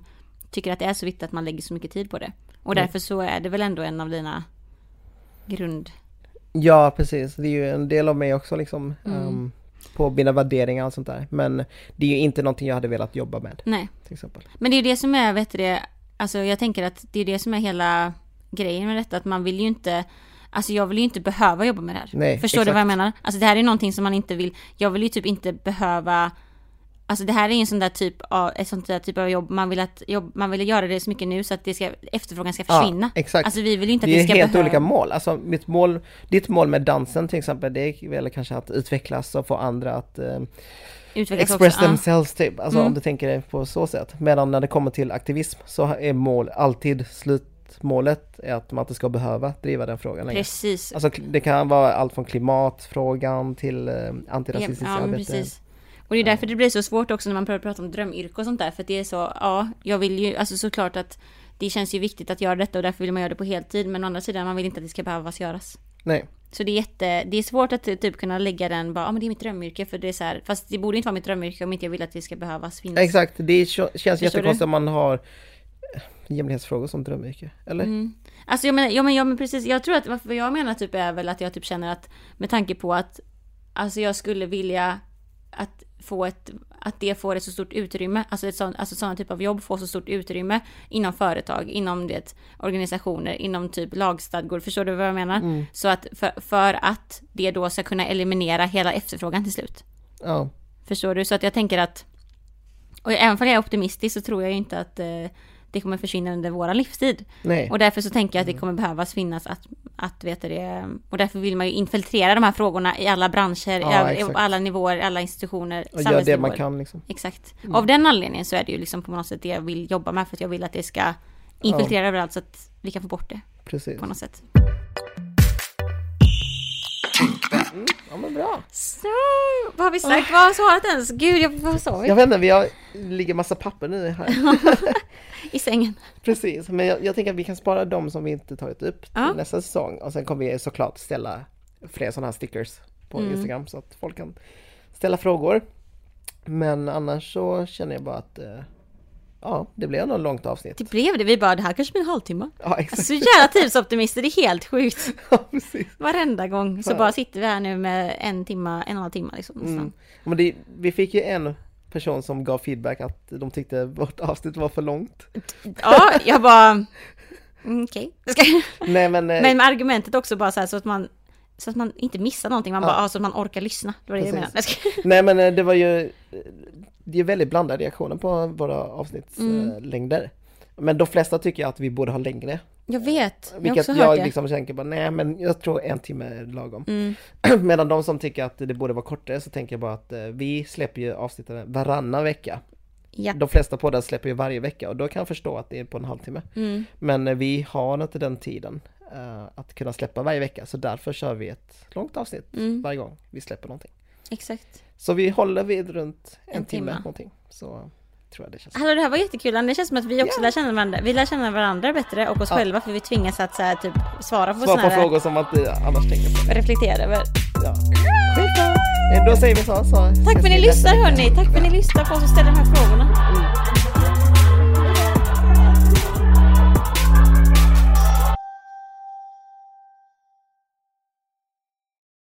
tycker att det är så viktigt att man lägger så mycket tid på det. Och
Mm.
därför så är det väl ändå en av dina grund...
Ja precis, det är ju en del av mig också liksom.
Mm.
ehm, på mina värderingar och sånt där. Men det är ju inte någonting jag hade velat jobba med
Nej.
till exempel.
Men det är ju det som är, vet du det, alltså jag tänker att det är det som är hela grejen med detta, att man vill ju inte Alltså jag vill ju inte behöva jobba med det här.
Nej,
Förstår du
exakt.
vad jag menar? Alltså det här är någonting som man inte vill, jag vill ju typ inte behöva Alltså det här är en sån där typ av, ett sånt där typ av jobb, man vill att jobb, man vill göra det så mycket nu så att det ska, efterfrågan ska försvinna.
Ja, exakt.
Alltså vi vill ju inte att
det
det
är
ska
helt
behöva...
olika mål. Alltså mitt mål, ditt mål med dansen till exempel, det är väl kanske att utvecklas och få andra att eh,
utvecklas
express
också.
Themselves typ. Alltså
Mm.
om du tänker det på så sätt. Medan när det kommer till aktivism så är mål alltid slutmålet är att man inte ska behöva driva den frågan längre.
Precis.
Alltså det kan vara allt från klimatfrågan till eh, antirasistiskt
ja,
arbete.
precis. Och det är därför det blir så svårt också när man börjar prata om drömyrke och sånt där. För att det är så, ja, jag vill ju, alltså såklart att det känns ju viktigt att göra detta och därför vill man göra det på heltid. Men å andra sidan, man vill inte att det ska behövas göras.
Nej,
Så det är jätte, det är svårt att typ kunna lägga den bara, ja men det är mitt drömyrke för det är så här, fast det borde inte vara mitt drömyrke om inte jag vill att det ska behövas finnas.
exakt. Det känns
Förstår
jättekonstigt om man har jämlikhetsfrågor som drömyrke. Eller?
Mm. Alltså jag menar, ja men, ja men precis, jag tror att vad jag menar typ är väl att jag typ känner att med tanke på att Alltså jag skulle vilja att få ett, att det får ett så stort utrymme, alltså ett sånt, alltså sådana typ av jobb får så stort utrymme inom företag, inom det, organisationer, inom typ lagstadgor, förstår du vad jag menar?
Mm.
Så att för, för att det då ska kunna eliminera hela efterfrågan till slut.
Ja.
Förstår du? Så att jag tänker att, och även om jag är optimistisk så tror jag inte att eh, det kommer försvinna under våra livstid.
Nej.
Och därför så tänker jag att det
Mm.
kommer behövas finnas att, att vet du det, och därför vill man ju infiltrera de här frågorna i alla branscher,
Ja,
alla- i alla nivåer, i alla institutioner,
Och gör det man kan liksom.
Exakt.
Mm.
Av den anledningen så är det ju liksom på något sätt det jag vill jobba med, för att jag vill att det ska infiltrera överallt så att vi kan få bort det
Precis.
på något sätt.
Mm, ja men bra.
Så, vad har vi sagt? Vad har svarat ens? Gud, jag, vad sa vi?
Jag vet inte, vi har, ligger massa papper nu här. [laughs]
I sängen.
Precis, men jag, jag tänker att vi kan spara dem som vi inte tagit upp till
Ja.
nästa säsong. Och sen kommer vi såklart ställa fler sådana här stickers på
Mm.
Instagram så att folk kan ställa frågor. Men annars så känner jag bara att eh, ja, det ändå ett långt avsnitt.
Det blev det. Vi bara, det här kanske blir en halvtimme.
Ja, exakt.
Så jävla tidsoptimister, det är helt sjukt. [laughs]
Ja, precis.
Varenda gång så
Ja.
bara sitter vi här nu med en timma, en och en halv timme liksom.
Mm. Men det, vi fick ju en person som gav feedback att de tyckte vårt avsnitt var för långt.
Ja, jag bara... mm, Okej. Ska- [laughs]
Nej men, eh,
Men med argumentet också bara så här så att man så att man inte missar någonting, man
Ja.
bara, så att man orkar lyssna. Det var det jag menade.
Nej men eh, det var ju eh, Det är väldigt blandade reaktioner på våra avsnittslängder.
Mm.
Men de flesta tycker att vi borde ha längre.
Jag vet, jag har också
jag
hört det.
liksom tänker bara, nej men jag tror en timme är lagom.
Mm. [clears throat]
Medan de som tycker att det borde vara kortare så tänker jag bara att eh, vi släpper ju avsnitten varannan vecka.
Ja.
De flesta poddar släpper ju varje vecka och då kan jag förstå att det är på en halvtimme.
Mm.
Men eh, vi har inte den tiden eh, att kunna släppa varje vecka så därför kör vi ett långt avsnitt
Mm.
varje gång vi släpper någonting.
Exakt.
Så vi håller vid runt en,
En
timme,
timme.
någonting. Så tror jag det känns.
Hallå det här var jättekul, det känns som att vi också
Ja.
lär känna varandra. Vi lär känna varandra bättre och oss
Ja.
själva för vi tvingas att så här, typ svara på
Svar
sådana
på frågor som man inte annars tänker på.
reflektera över.
Ja. Skitbra! Då säger vi så. så
Tack för att ni lyssnar hörni, tack för att ni lyssnar på oss och ställer de här frågorna.
Mm.